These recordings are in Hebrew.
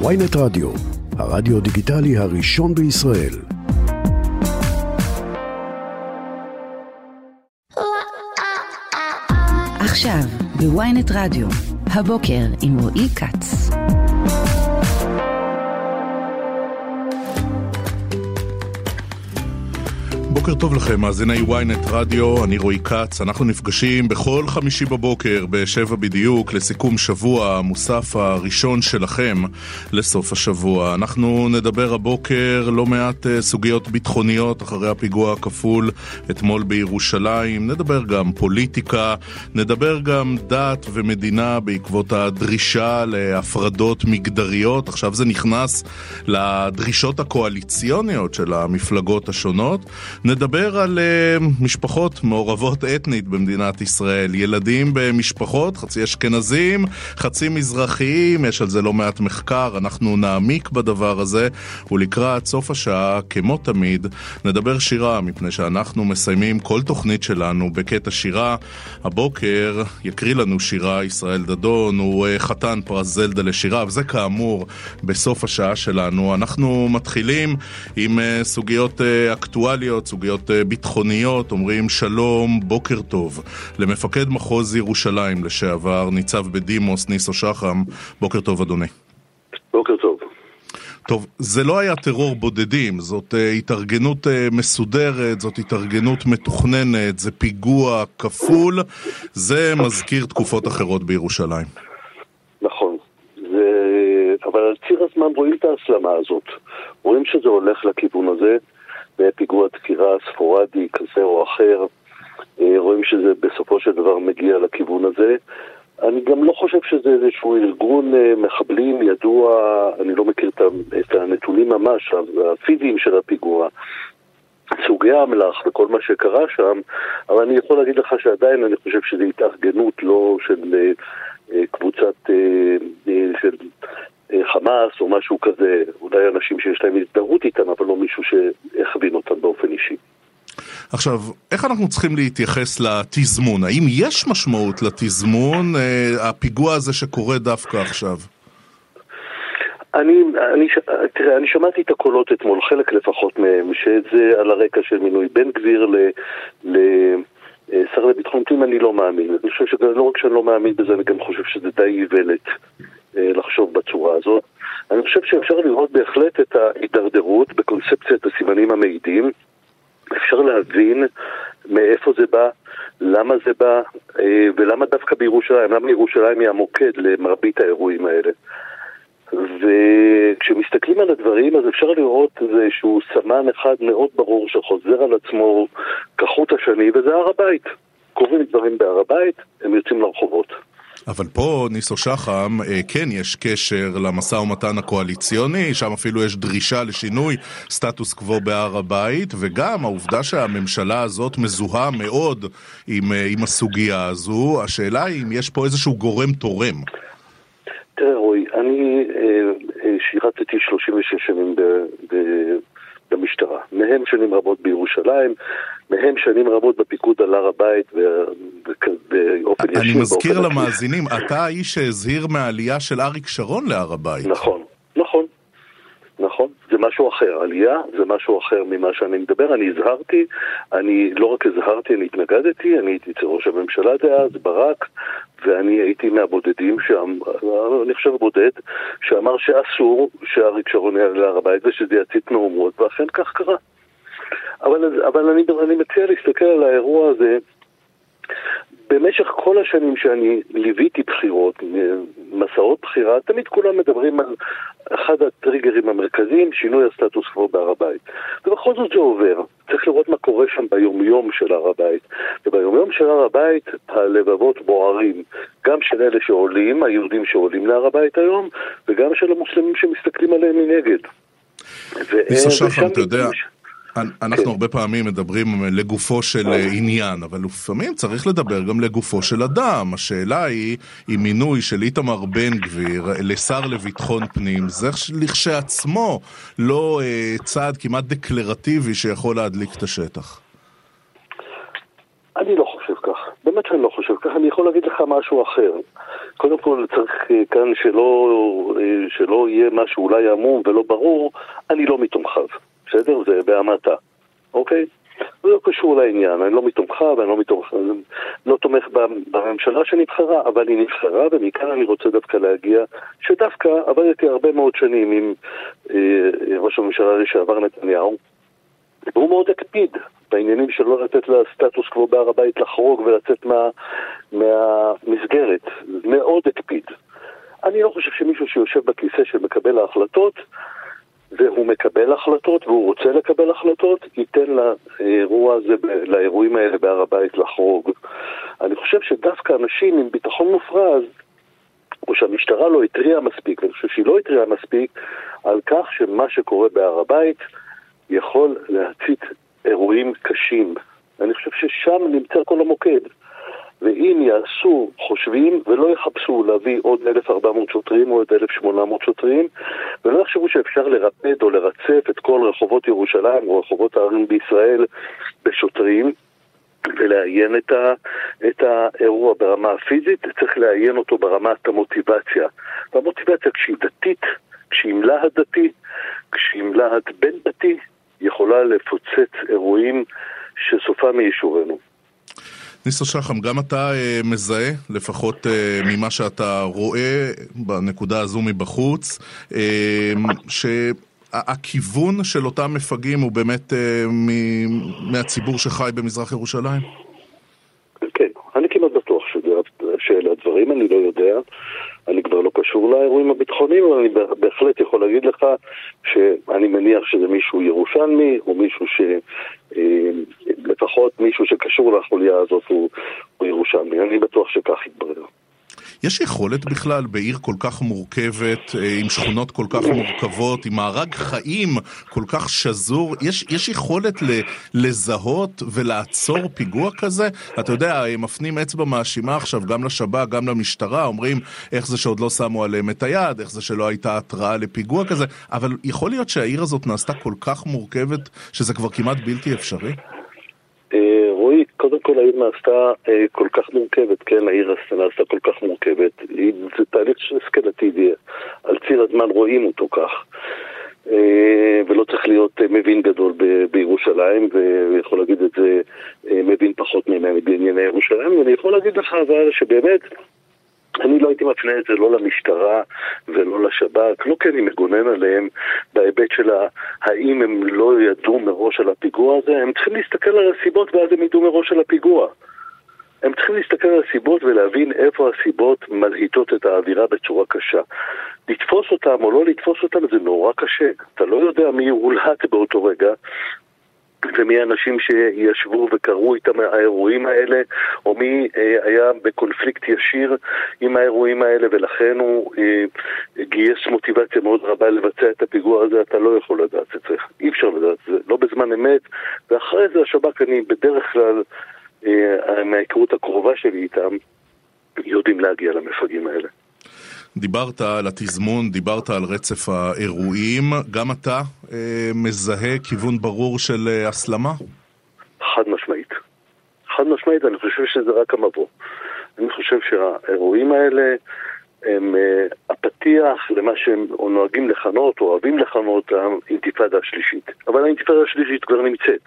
ויינט רדיו, הרדיו דיגיטלי הראשון בישראל. עכשיו, בוויינט רדיו, הבוקר עם רועי כץ. בוקר טוב לכם, מאזיני ynet רדיו, אני רועי כץ, אנחנו נפגשים בכל חמישי בבוקר בשבע בדיוק לסיכום שבוע המוסף הראשון שלכם לסוף השבוע. אנחנו נדבר הבוקר לא מעט אה, סוגיות ביטחוניות אחרי הפיגוע הכפול אתמול בירושלים, נדבר גם פוליטיקה, נדבר גם דת ומדינה בעקבות הדרישה להפרדות מגדריות, עכשיו זה נכנס לדרישות הקואליציוניות של המפלגות השונות. נדבר על uh, משפחות מעורבות אתנית במדינת ישראל. ילדים במשפחות, חצי אשכנזים, חצי מזרחיים, יש על זה לא מעט מחקר, אנחנו נעמיק בדבר הזה, ולקראת סוף השעה, כמו תמיד, נדבר שירה, מפני שאנחנו מסיימים כל תוכנית שלנו בקטע שירה. הבוקר יקריא לנו שירה ישראל דדון, הוא uh, חתן פרס זלדה לשירה, וזה כאמור בסוף השעה שלנו. אנחנו מתחילים עם uh, סוגיות uh, אקטואליות, סוגיות אה, ביטחוניות, אומרים שלום, בוקר טוב. למפקד מחוז ירושלים לשעבר, ניצב בדימוס ניסו שחם, בוקר טוב אדוני. בוקר טוב. טוב, זה לא היה טרור בודדים, זאת uh, התארגנות uh, מסודרת, זאת התארגנות מתוכננת, זה פיגוע כפול, זה מזכיר תקופות אחרות בירושלים. נכון, זה... אבל על ציר הזמן רואים את ההסלמה הזאת, רואים שזה הולך לכיוון הזה. בפיגוע דקירה ספורדי כזה או אחר, אה, רואים שזה בסופו של דבר מגיע לכיוון הזה. אני גם לא חושב שזה איזשהו ארגון אה, מחבלים ידוע, אני לא מכיר את הנתונים ממש, הפיזיים של הפיגוע, סוגי האמל"ח וכל מה שקרה שם, אבל אני יכול להגיד לך שעדיין אני חושב שזו התארגנות לא של אה, קבוצת, של חמאס או משהו כזה, אולי אנשים שיש להם הזדהות איתם, אבל לא מישהו שהכווין אותם באופן אישי. עכשיו, איך אנחנו צריכים להתייחס לתזמון? האם יש משמעות לתזמון, אה, הפיגוע הזה שקורה דווקא עכשיו? אני, אני, תראה, אני שמעתי את הקולות אתמול, חלק לפחות מהם, שזה על הרקע של מינוי בן גביר ל... ל שר לביטחון פנים אני לא מאמין. אני חושב שלא רק שאני לא מאמין בזה, אני גם חושב שזה די איוולת. אה, לחשוב בצורה הזאת. אני חושב שאפשר לראות בהחלט את ההידרדרות בקונספציית הסימנים המעידים. אפשר להבין מאיפה זה בא, למה זה בא, אה, ולמה דווקא בירושלים, למה ירושלים היא המוקד למרבית האירועים האלה. וכשמסתכלים על הדברים אז אפשר לראות איזשהו סמן אחד מאוד ברור שחוזר על עצמו כחוט השני, וזה הר הבית. קורים דברים בהר הבית, הם יוצאים לרחובות. אבל פה, ניסו שחם, אה, כן יש קשר למשא ומתן הקואליציוני, שם אפילו יש דרישה לשינוי סטטוס קוו בהר הבית, וגם העובדה שהממשלה הזאת מזוהה מאוד עם, אה, עם הסוגיה הזו, השאלה היא אם יש פה איזשהו גורם תורם. תראה רועי, אני אה, שירתתי 36 שנים במשטרה, מהם שנים רבות בירושלים, מהם שנים רבות בפיקוד על הר הבית באופן ישיר. אני מזכיר למאזינים, אתה האיש שהזהיר מהעלייה של אריק שרון להר הבית. נכון, נכון. נכון, זה משהו אחר, עלייה זה משהו אחר ממה שאני מדבר, אני הזהרתי, אני לא רק הזהרתי, אני התנגדתי, אני הייתי אצל ראש הממשלה דאז, ברק, ואני הייתי מהבודדים שם, אני חושב בודד, שאמר שאסור שאריק שרון יעלה להר הבית ושזה יצית מהומות, ואכן כך קרה. אבל, אבל אני, אני מציע להסתכל על האירוע הזה במשך כל השנים שאני ליוויתי בחירות, מסעות בחירה, תמיד כולם מדברים על אחד הטריגרים המרכזיים, שינוי הסטטוס קוו בהר הבית. ובכל זאת זה עובר. צריך לראות מה קורה שם ביומיום של הר הבית. וביומיום של הר הבית הלבבות בוערים, גם של אלה שעולים, היהודים שעולים להר הבית היום, וגם של המוסלמים שמסתכלים עליהם מנגד. ניסו שחם, אתה יודע... אנחנו. הרבה פעמים מדברים לגופו של אה. עניין, אבל לפעמים צריך לדבר גם לגופו של אדם. השאלה היא, אם מינוי של איתמר בן גביר לשר לביטחון פנים, זה לכשעצמו לא אה, צעד כמעט דקלרטיבי שיכול להדליק את השטח. אני לא חושב כך. באמת שאני לא חושב ככה, אני יכול להגיד לך משהו אחר. קודם כל צריך אה, כאן שלא, אה, שלא יהיה משהו אולי עמום ולא ברור, אני לא מתומכיו, בסדר? זה בהמעטה, אוקיי? זה לא קשור לעניין, אני לא מתומכיו, אני לא, מתומכ... לא תומך בממשלה שנבחרה, אבל היא נבחרה, ומכאן אני רוצה דווקא להגיע, שדווקא עבדתי הרבה מאוד שנים עם אה, ראש הממשלה לשעבר נתניהו, והוא מאוד הקפיד בעניינים של לא לתת לסטטוס קוו בהר הבית לחרוג ולצאת מה, מהמסגרת. מאוד הקפיד. אני לא חושב שמישהו שיושב בכיסא של מקבל ההחלטות, והוא מקבל החלטות והוא רוצה לקבל החלטות, ייתן לאירוע הזה, לאירועים האלה בהר הבית לחרוג. אני חושב שדווקא אנשים עם ביטחון מופרז, או שהמשטרה לא התריעה מספיק, ואני חושב שהיא לא התריעה מספיק, על כך שמה שקורה בהר הבית יכול להצית אירועים קשים. אני חושב ששם נמצא כל המוקד. ואם יעשו חושבים ולא יחפשו להביא עוד 1,400 שוטרים או עוד 1,800 שוטרים ולא יחשבו שאפשר לרפד או לרצף את כל רחובות ירושלים או רחובות הערים בישראל בשוטרים ולעיין את, ה, את האירוע ברמה הפיזית, צריך לעיין אותו ברמת המוטיבציה. והמוטיבציה כשהיא דתית, כשהיא עם להט דתי, כשהיא עם להט בין דתי, יכולה לפוצץ אירועים שסופם מיישורנו. ניסו שחם, גם אתה אה, מזהה, לפחות אה, ממה שאתה רואה בנקודה הזו מבחוץ, אה, שהכיוון של אותם מפגעים הוא באמת מהציבור שחי במזרח ירושלים? כן, אני כמעט בטוח שאלה הדברים, אני לא יודע. אני כבר לא קשור לאירועים הביטחוניים, אבל אני בהחלט יכול להגיד לך שאני מניח שזה מישהו ירושלמי, או מישהו ש... אה, לפחות מישהו שקשור לחוליה הזאת הוא, הוא ירושלמי. אני בטוח שכך יתברר. יש יכולת בכלל בעיר כל כך מורכבת, אה, עם שכונות כל כך מורכבות, עם מארג חיים כל כך שזור, יש, יש יכולת ל, לזהות ולעצור פיגוע כזה? אתה יודע, הם מפנים אצבע מאשימה עכשיו גם לשב"כ, גם למשטרה, אומרים איך זה שעוד לא שמו עליהם את היד, איך זה שלא הייתה התראה לפיגוע כזה, אבל יכול להיות שהעיר הזאת נעשתה כל כך מורכבת, שזה כבר כמעט בלתי אפשרי? אה, רועי, קודם כל העיר נעשתה אה, כל כך מורכבת, כן, העיר נעשתה כל כך מורכבת. זה תהליך אסקלטיבי, על ציר הזמן רואים אותו כך. אה, ולא צריך להיות מבין גדול בירושלים, ויכול להגיד את זה מבין פחות ממני בענייני ירושלים, ואני יכול להגיד לך אבל שבאמת אני לא הייתי מפנה את זה לא למשטרה ולא לשב"כ, לא כי אני מגונן עליהם בהיבט של האם הם לא ידעו מראש על הפיגוע הזה, הם צריכים להסתכל על הסיבות ואז הם ידעו מראש על הפיגוע. הם צריכים להסתכל על הסיבות ולהבין איפה הסיבות מלהיטות את האווירה בצורה קשה. לתפוס אותם או לא לתפוס אותם זה נורא קשה. אתה לא יודע מי הולהט באותו רגע, ומי האנשים שישבו וקראו איתם האירועים האלה, או מי אה, היה בקונפליקט ישיר עם האירועים האלה, ולכן הוא אה, גייס מוטיבציה מאוד רבה לבצע את הפיגוע הזה, אתה לא יכול לדעת את זה. אי אפשר לדעת את זה, לא בזמן אמת, ואחרי זה השב"כ, אני בדרך כלל, אה, מההיכרות הקרובה שלי איתם, יודעים להגיע למפגעים האלה. דיברת על התזמון, דיברת על רצף האירועים, גם אתה אה, מזהה כיוון ברור של אה, הסלמה? חד משמעית. חד משמעית, אני חושב שזה רק המבוא. אני חושב שהאירועים האלה הם אה, הפתיח למה שהם נוהגים לכנות, או אוהבים לכנות, האינתיפאדה השלישית. אבל האינתיפאדה השלישית כבר נמצאת.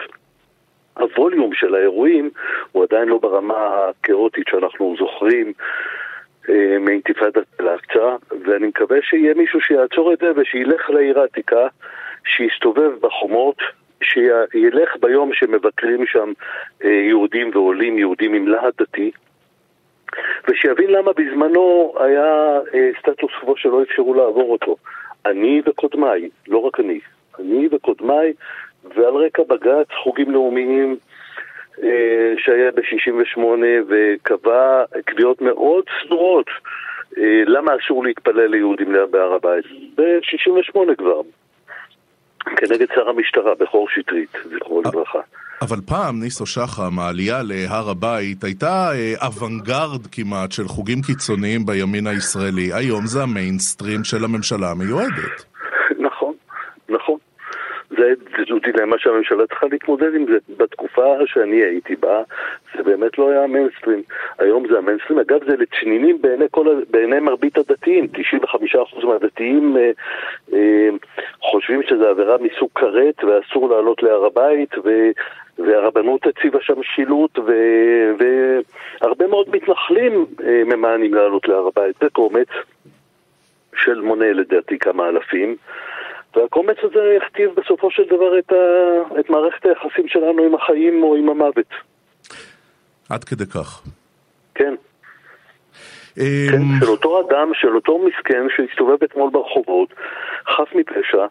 הווליום של האירועים הוא עדיין לא ברמה הכאוטית שאנחנו זוכרים מאינתיפאדת אל-אקצא, ואני מקווה שיהיה מישהו שיעצור את זה ושילך לעיר העתיקה, שיסתובב בחומות, שילך ביום שמבקרים שם אה, יהודים ועולים, יהודים עם להט דתי, ושיבין למה בזמנו היה אה, סטטוס קוו שלא אפשרו לעבור אותו. אני וקודמיי, לא רק אני, אני וקודמיי, ועל רקע בג"ץ, חוגים לאומיים, אה, שהיה ב-68 וקבע קביעות מאוד סדורות אה, למה אסור להתפלל ליהודים בהר הבית. ב-68 כבר. כנגד שר המשטרה, בכור שטרית, זכרו לברכה. אבל פעם, ניסו שחם, העלייה להר הבית הייתה אה, אוונגרד כמעט של חוגים קיצוניים בימין הישראלי. היום זה המיינסטרים של הממשלה המיועדת. זה, זו דילמה שהממשלה צריכה להתמודד עם זה. בתקופה שאני הייתי בה, זה באמת לא היה המיינסטרים. היום זה המיינסטרים. אגב, זה לצנינים בעיני, כל, בעיני מרבית הדתיים. 95% מהדתיים אה, אה, חושבים שזה עבירה מסוג כרת ואסור לעלות להר הבית. והרבנות הציבה שם שילוט, ו... והרבה מאוד מתנחלים אה, ממאנים לעלות להר הבית. זה קומץ של מונה לדעתי כמה אלפים. והקומץ הזה יכתיב בסופו של דבר את, ה... את מערכת היחסים שלנו עם החיים או עם המוות. עד כדי כך. כן. אמ, כן, של אותו אדם, של אותו מסכן שהסתובב אתמול ברחובות, חף מפשע,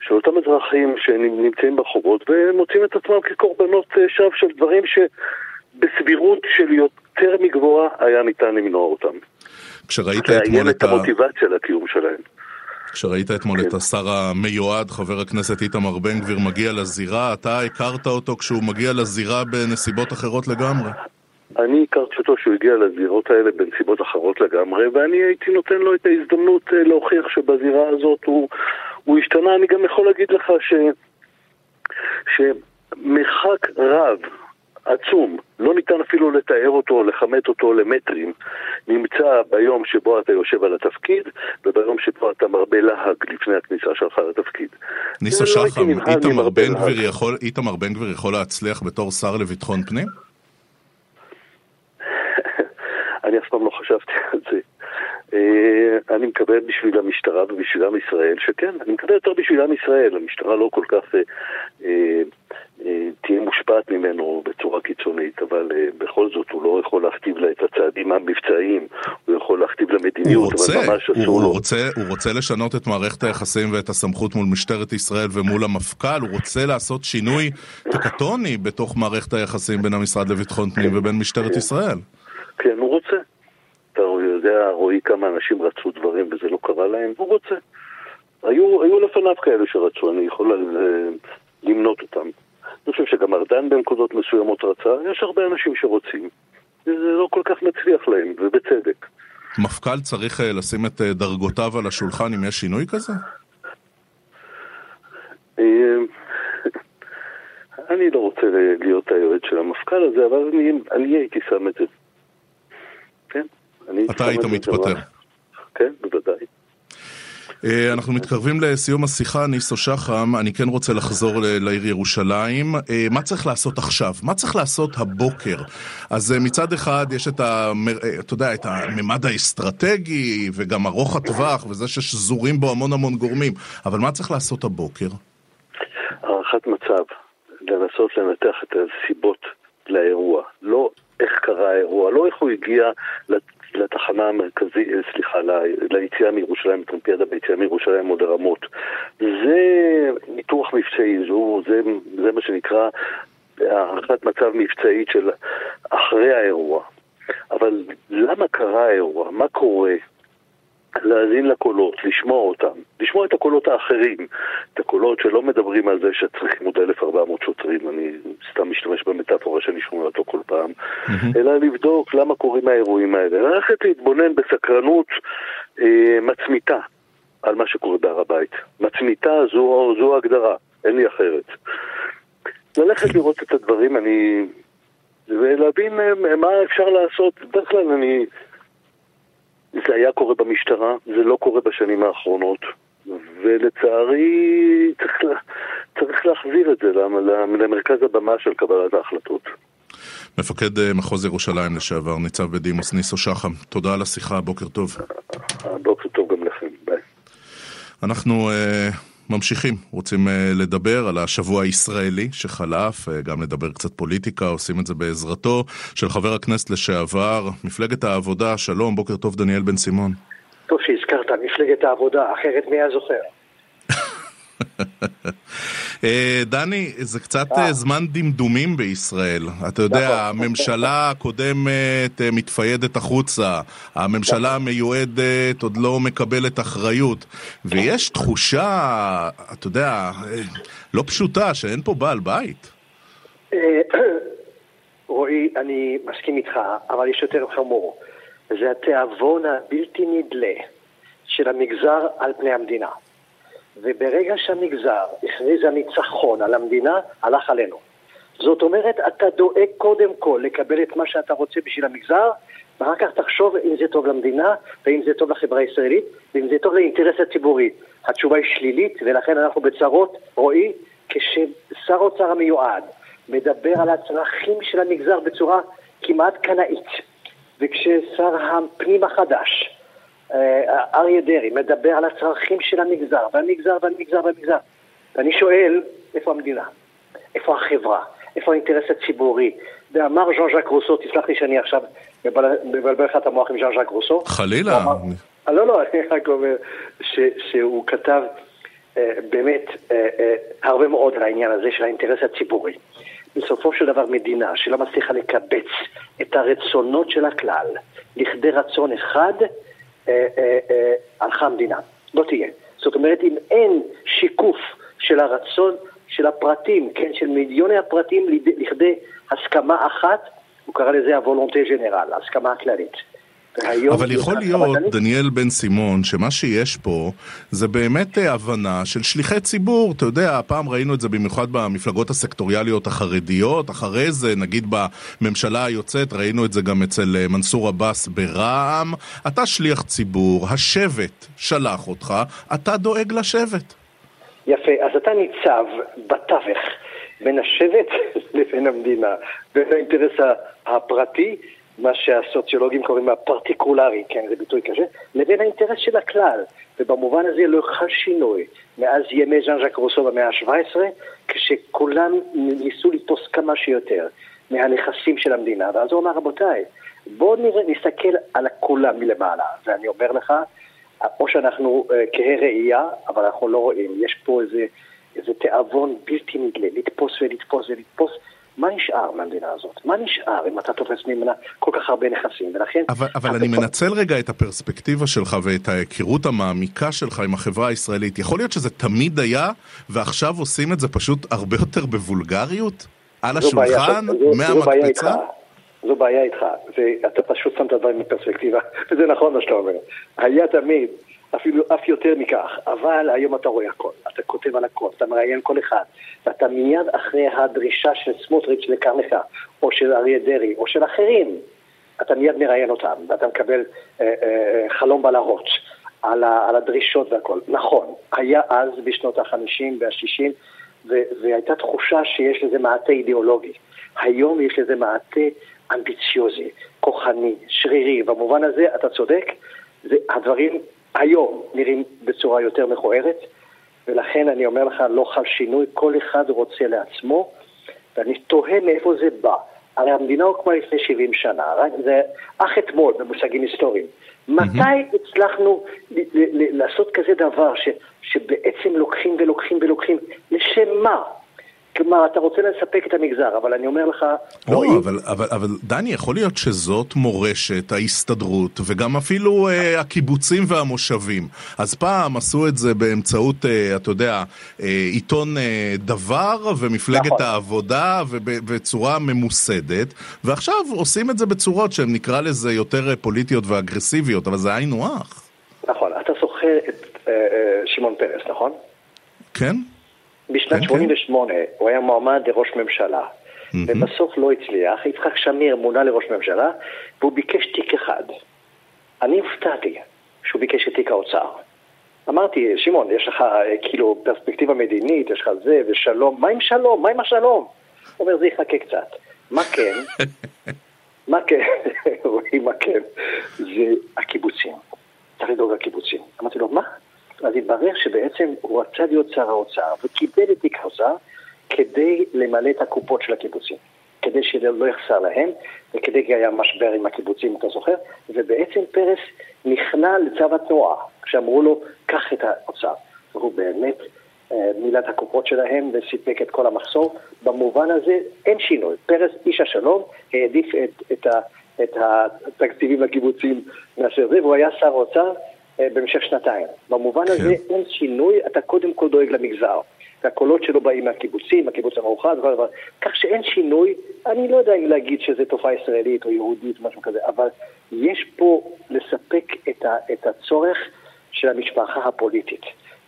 של אותם אזרחים שנמצאים ברחובות ומוצאים את עצמם כקורבנות אה, שווא של דברים שבסבירות של יותר מגבוהה היה ניתן למנוע אותם. כשראית אתמול את את ה... המוטיבציה לקיום שלהם. כשראית אתמול כן. את השר המיועד, חבר הכנסת איתמר בן גביר, מגיע לזירה, אתה הכרת אותו כשהוא מגיע לזירה בנסיבות אחרות לגמרי. אני הכרתי אותו שהוא הגיע לזירות האלה בנסיבות אחרות לגמרי, ואני הייתי נותן לו את ההזדמנות אה, להוכיח שבזירה הזאת הוא, הוא השתנה. אני גם יכול להגיד לך ש, שמרחק רב, עצום, לא ניתן אפילו לתאר אותו או לכמת אותו למטרים, נמצא ביום שבו אתה יושב על התפקיד וביום שבו אתה מרבה להג לפני הכניסה שלך לתפקיד. ניסו לא שחם, איתמר בן גביר יכול להצליח בתור שר לביטחון פנים? אני אף פעם לא חשבתי על זה. אה, אני מקווה בשביל המשטרה ובשביל עם ישראל, שכן, אני מקווה יותר בשביל עם ישראל. המשטרה לא כל כך אה, אה, אה, תהיה מושפעת ממנו בצורה קיצונית, אבל אה, בכל זאת הוא לא יכול להכתיב לה את הצעדים המבצעיים, הוא יכול להכתיב לה הוא רוצה, אבל ממש הוא, אסור הוא, לו. רוצה, הוא רוצה לשנות את מערכת היחסים ואת הסמכות מול משטרת ישראל ומול המפכ"ל, הוא רוצה לעשות שינוי טקטוני בתוך מערכת היחסים בין המשרד לביטחון פנים ובין משטרת ישראל. כן, הוא יודע, רועי, כמה אנשים רצו דברים וזה לא קרה להם, הוא רוצה. היו, היו לפניו כאלה שרצו, אני יכול למנות אותם. אני חושב שגם ארדן בנקודות מסוימות רצה, יש הרבה אנשים שרוצים. זה לא כל כך מצליח להם, ובצדק. מפכ"ל צריך אה, לשים את אה, דרגותיו על השולחן אם יש שינוי כזה? אה, אני לא רוצה להיות היועץ של המפכ"ל הזה, אבל אני, אני הייתי שם את זה. אתה היית מתפטר. כן, בוודאי. אה, אנחנו מתקרבים לסיום השיחה, ניסו שחם, אני כן רוצה לחזור לעיר ירושלים. אה, מה צריך לעשות עכשיו? מה צריך לעשות הבוקר? אז אה, מצד אחד יש את ה... אתה יודע, את הממד האסטרטגי וגם ארוך הטווח וזה ששזורים בו המון המון גורמים, אבל מה צריך לעשות הבוקר? הערכת מצב, לנסות לנתח את הסיבות לאירוע, לא איך קרה האירוע, לא איך הוא הגיע לתחנה המרכזית, אה, סליחה, ליציאה מירושלים, טרמפיאדה ביציאה מירושלים או לרמות. זה ניתוח מבצעי, זו, זה, זה מה שנקרא הערכת מצב מבצעית של אחרי האירוע. אבל למה קרה האירוע? מה קורה? להאזין לקולות, לשמוע אותם, לשמוע את הקולות האחרים, את הקולות שלא מדברים על זה שצריכים עוד 1,400 שוטרים, אני סתם משתמש במטאפורה שאני שומע אותו כל פעם, אלא לבדוק למה קורים האירועים האלה, ללכת להתבונן בסקרנות אה, מצמיתה על מה שקורה בהר הבית. מצמיתה זו, זו ההגדרה, אין לי אחרת. ללכת לראות את הדברים, אני... ולהבין אה, מה אפשר לעשות, בדרך כלל אני... זה היה קורה במשטרה, זה לא קורה בשנים האחרונות, ולצערי צריך, צריך להחזיר את זה למ- למרכז הבמה של קבלת ההחלטות. מפקד אה, מחוז ירושלים לשעבר, ניצב בדימוס ניסו שחם, תודה על השיחה, בוקר טוב. בוקר טוב גם לכם, ביי. אנחנו uh, ממשיכים, רוצים uh, לדבר על השבוע הישראלי שחלף, uh, גם לדבר קצת פוליטיקה, עושים את זה בעזרתו של חבר הכנסת לשעבר, מפלגת העבודה, שלום, בוקר טוב דניאל בן סימון. טוב שהזכרת, מפלגת העבודה, אחרת מי היה זוכר? אה, דני, זה קצת אה, זמן דמדומים בישראל. אתה יודע, נכון. הממשלה הקודמת אה, מתפיידת החוצה, הממשלה המיועדת עוד לא מקבלת אחריות, ויש תחושה, אתה יודע, אה, לא פשוטה, שאין פה בעל בית. אה, רועי, אני מסכים איתך, אבל יש יותר חמור. זה התיאבון הבלתי נדלה של המגזר על פני המדינה. וברגע שהמגזר הכריז על ניצחון על המדינה, הלך עלינו. זאת אומרת, אתה דואג קודם כל לקבל את מה שאתה רוצה בשביל המגזר, ואחר כך תחשוב אם זה טוב למדינה, ואם זה טוב לחברה הישראלית, ואם זה טוב לאינטרס הציבורי. התשובה היא שלילית, ולכן אנחנו בצרות, רועי, כששר האוצר המיועד מדבר על הצרכים של המגזר בצורה כמעט קנאית, וכששר הפנים החדש, אריה דרעי, מדבר על הצרכים של המגזר, והמגזר והמגזר והמגזר, ואני שואל, איפה המדינה? איפה החברה? איפה האינטרס הציבורי? ואמר ז'אן ז'אק רוסו, תסלח לי שאני עכשיו מבלבל לך את המוח עם ז'אן ז'אק רוסו. חלילה. אמר, לא, לא, אני רק אומר שהוא כתב אה, באמת אה, אה, הרבה מאוד על העניין הזה של האינטרס הציבורי. בסופו של דבר מדינה שלא מצליחה לקבץ את הרצונות של הכלל לכדי רצון אחד, הלכה המדינה. לא תהיה. זאת אומרת, אם אין שיקוף של הרצון של הפרטים, כן, של מיליוני הפרטים לכדי הסכמה אחת, הוא קרא לזה הוולונטה ג'נרל, ההסכמה הכללית. אבל יכול להיות, דניאל בן סימון, שמה שיש פה זה באמת אה, הבנה של שליחי ציבור. אתה יודע, פעם ראינו את זה במיוחד במפלגות הסקטוריאליות החרדיות, אחרי זה, נגיד בממשלה היוצאת, ראינו את זה גם אצל אה, מנסור עבאס ברע"מ. אתה שליח ציבור, השבט שלח אותך, אתה דואג לשבט. יפה, אז אתה ניצב בתווך בין השבט לבין המדינה, בין האינטרס הפרטי מה שהסוציולוגים קוראים הפרטיקולרי, כן, זה ביטוי קשה, לבין האינטרס של הכלל. ובמובן הזה לא חל שינוי מאז ימי ז'אן ז'אק רוסו במאה ה-17, כשכולם ניסו לתפוס כמה שיותר מהנכסים של המדינה. ואז הוא אמר, רבותיי, בואו נסתכל על כולם מלמעלה. ואני אומר לך, או שאנחנו uh, כהי ראייה, אבל אנחנו לא רואים. יש פה איזה, איזה תיאבון בלתי נדלה, לתפוס ולתפוס ולתפוס. מה נשאר מהמדינה הזאת? מה נשאר אם אתה תופס ממנה כל כך הרבה נכסים? ולכן... אבל, אבל אני כל... מנצל רגע את הפרספקטיבה שלך ואת ההיכרות המעמיקה שלך עם החברה הישראלית. יכול להיות שזה תמיד היה, ועכשיו עושים את זה פשוט הרבה יותר בוולגריות? על השולחן? מהמקפצה? זו בעיה איתך, ואתה פשוט שם את הדברים בפרספקטיבה, וזה נכון מה שאתה אומר. היה תמיד אפילו אף יותר מכך, אבל היום אתה רואה הכל, אתה כותב על הכל, אתה מראיין כל אחד, ואתה מיד אחרי הדרישה של סמוטריץ' לקרנך, או של אריה דרעי, או של אחרים, אתה מיד מראיין אותם, ואתה מקבל אה, אה, חלום בלהות על, על הדרישות והכל. נכון, היה אז בשנות ה-50 וה-60, והייתה תחושה שיש לזה מעטה אידיאולוגי. היום יש לזה מעטה אמביציוזי, כוחני, שרירי. במובן הזה אתה צודק, זה, הדברים היום נראים בצורה יותר מכוערת, ולכן אני אומר לך, לא חל שינוי, כל אחד רוצה לעצמו, ואני תוהה מאיפה זה בא. הרי המדינה הוקמה לפני 70 שנה, רק זה אך אתמול במושגים היסטוריים. מתי הצלחנו לעשות כזה דבר ש, שבעצם לוקחים ולוקחים ולוקחים? לשם מה? כלומר, אתה רוצה לספק את המגזר, אבל אני אומר לך... לא, אבל, אבל, אבל דני, יכול להיות שזאת מורשת ההסתדרות, וגם אפילו אה, הקיבוצים והמושבים. אז פעם עשו את זה באמצעות, אה, אתה יודע, אה, עיתון אה, דבר ומפלגת נכון. העבודה, ובצורה ממוסדת, ועכשיו עושים את זה בצורות שהן נקרא לזה יותר פוליטיות ואגרסיביות, אבל זה היינו הך. נכון, אתה זוכר את אה, אה, שמעון פרס, נכון? כן. בשנת 88' כן, כן. הוא היה מועמד לראש ממשלה, ובסוף לא הצליח. יצחק שמיר מונה לראש ממשלה, והוא ביקש תיק אחד. אני הופתעתי שהוא ביקש את תיק האוצר. אמרתי, שמעון, יש לך אה, כאילו פרספקטיבה מדינית, יש לך זה ושלום, מה עם שלום? מה עם השלום? הוא אומר, זה יחכה קצת. מה כן? מה כן? רואים מה כן? זה הקיבוצים. צריך לדאוג לקיבוצים. אמרתי לו, מה? אז התברר שבעצם הוא רצה להיות שר האוצר וקיבל את תיק האוצר כדי למלא את הקופות של הקיבוצים, כדי שלא יחסר להם וכדי כי היה משבר עם הקיבוצים, אתה זוכר? ובעצם פרס נכנע לצו התנועה, כשאמרו לו, קח את האוצר. והוא באמת אה, מילא את הקופות שלהם וסיפק את כל המחסור. במובן הזה אין שינוי. פרס, איש השלום, העדיף את, את, ה, את התקציבים לקיבוצים מאשר זה, והוא היה שר האוצר. אה, במשך שנתיים. במובן כן. הזה אין שינוי, אתה קודם כל דואג למגזר. והקולות שלו באים מהקיבוצים, הקיבוץ המאוחד וכל דבר. כך שאין שינוי, אני לא יודע אם להגיד שזו תופעה ישראלית או יהודית או משהו כזה, אבל יש פה לספק את, ה, את הצורך של המשפחה הפוליטית.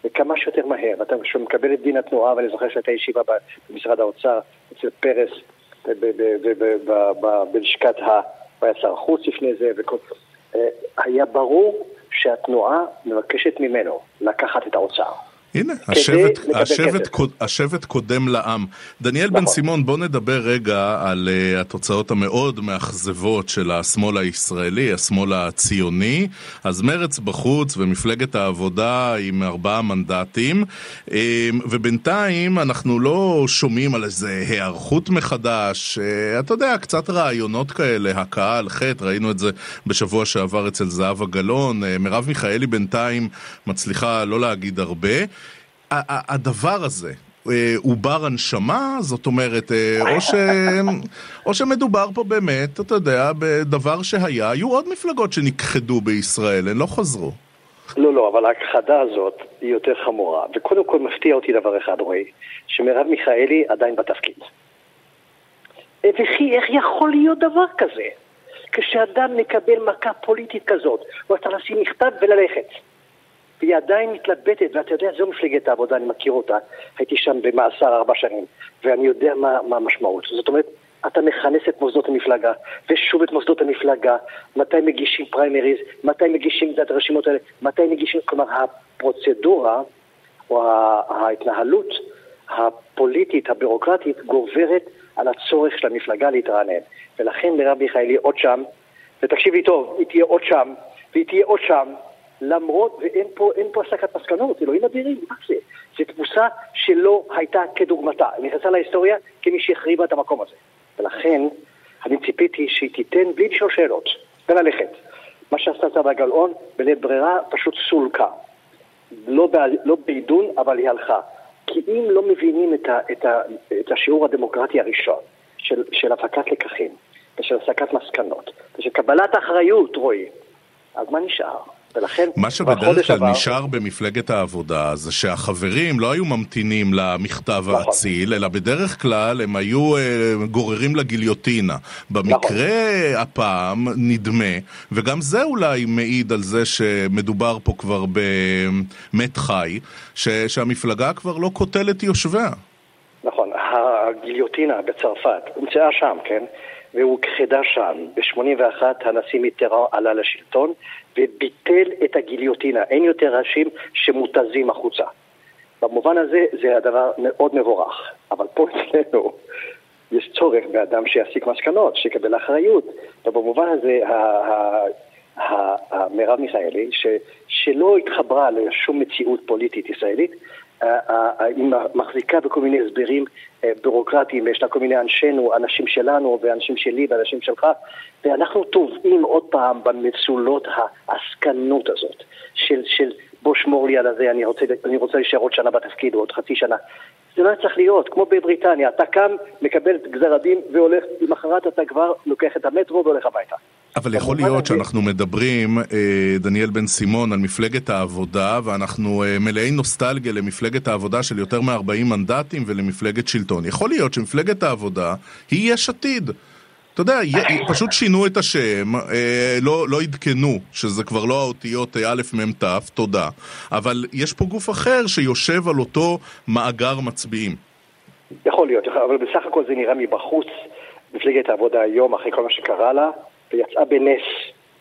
וכמה שיותר מהר. ואתה מקבל את דין התנועה, ואני זוכר שהייתה ישיבה במשרד האוצר, אצל פרס, בלשכת ה... הוא היה שר החוץ לפני זה, וכל... אה, היה ברור שהתנועה מבקשת ממנו לקחת את האוצר. הנה, השבט, השבט, קוד, השבט קודם לעם. דניאל נכון. בן סימון, בוא נדבר רגע על uh, התוצאות המאוד מאכזבות של השמאל הישראלי, השמאל הציוני. אז מרץ בחוץ ומפלגת העבודה עם ארבעה מנדטים, um, ובינתיים אנחנו לא שומעים על איזה היערכות מחדש. Uh, אתה יודע, קצת רעיונות כאלה, הכאה על חטא, ראינו את זה בשבוע שעבר אצל זהבה גלאון. Uh, מרב מיכאלי בינתיים מצליחה לא להגיד הרבה. הדבר הזה, אה, הוא בר הנשמה? זאת אומרת, אה, או, ש... או שמדובר פה באמת, אתה יודע, בדבר שהיה, היו עוד מפלגות שנכחדו בישראל, הן לא חזרו. לא, לא, אבל ההכחדה הזאת היא יותר חמורה. וקודם כל מפתיע אותי דבר אחד, רועי, שמרב מיכאלי עדיין בתפקיד. וכי איך יכול להיות דבר כזה? כשאדם מקבל מכה פוליטית כזאת, הוא צריך לשים מכתב וללכת. והיא עדיין מתלבטת, ואתה יודע, זו מפלגת העבודה, אני מכיר אותה, הייתי שם במאסר ארבע שנים, ואני יודע מה, מה המשמעות. זאת אומרת, אתה מכנס את מוסדות המפלגה, ושוב את מוסדות המפלגה, מתי מגישים פריימריז, מתי מגישים את הרשימות האלה, מתי מגישים, כלומר הפרוצדורה או ההתנהלות הפוליטית, הבירוקרטית, גוברת על הצורך של המפלגה להתרענן. ולכן מרב מיכאלי עוד שם, ותקשיבי טוב, היא תהיה עוד שם, והיא תהיה עוד שם, למרות, ואין פה, פה הסקת מסקנות, אלוהים אדירים, מה זה? זו תבוסה שלא הייתה כדוגמתה. היא נכנסה להיסטוריה כמי שהחריבה את המקום הזה. ולכן, אני ציפיתי שהיא תיתן בלי לשאול שאלות, וללכת. מה שעשתה סבא גלאון, בלית ברירה, פשוט סולקה. לא, ב, לא בעידון, אבל היא הלכה. כי אם לא מבינים את, ה, את, ה, את השיעור הדמוקרטי הראשון של, של הפקת לקחים, ושל הסקת מסקנות, ושל קבלת אחריות, רועי, אז מה נשאר? ולכן, מה שבדרך כלל נשאר במפלגת העבודה זה שהחברים לא היו ממתינים למכתב נכון. האציל, אלא בדרך כלל הם היו אה, גוררים לגיליוטינה. במקרה נכון. הפעם נדמה, וגם זה אולי מעיד על זה שמדובר פה כבר במת חי, ש, שהמפלגה כבר לא קוטלת יושביה. נכון, הגיליוטינה בצרפת הומצאה שם, כן? והוכחדה שם. ב-81 הנשיא מיטראן עלה לשלטון וביטל את הגיליוטינה. אין יותר ראשים שמותזים החוצה. במובן הזה זה הדבר מאוד מבורך. אבל פה אצלנו יש צורך באדם שיסיק מסקנות, שיקבל אחריות. ובמובן הזה מרב מיכאלי, שלא התחברה לשום מציאות פוליטית ישראלית, היא מחזיקה בכל מיני הסברים אה, בירוקרטיים, ויש לה כל מיני אנשינו, אנשים שלנו, ואנשים שלי, ואנשים שלך, ואנחנו טובעים עוד פעם במצולות העסקנות הזאת, של, של בוא שמור לי על הזה, אני רוצה, אני רוצה להישאר עוד שנה בתפקיד, או עוד חצי שנה. זה לא צריך להיות, כמו בבריטניה, אתה קם, מקבל את גזר הדין והולך, למחרת אתה כבר לוקח את המטרו והולך הביתה. אבל יכול להיות שאנחנו מדברים, אה, דניאל בן סימון, על מפלגת העבודה, ואנחנו אה, מלאי נוסטלגיה למפלגת העבודה של יותר מ-40 מנדטים ולמפלגת שלטון. יכול להיות שמפלגת העבודה היא יש עתיד. אתה יודע, פשוט שינו את השם, אה, לא, לא עדכנו, שזה כבר לא האותיות א', מ', ת', תודה, אבל יש פה גוף אחר שיושב על אותו מאגר מצביעים. יכול להיות, אבל בסך הכל זה נראה מבחוץ. מפלגת העבודה היום, אחרי כל מה שקרה לה, ויצאה בנס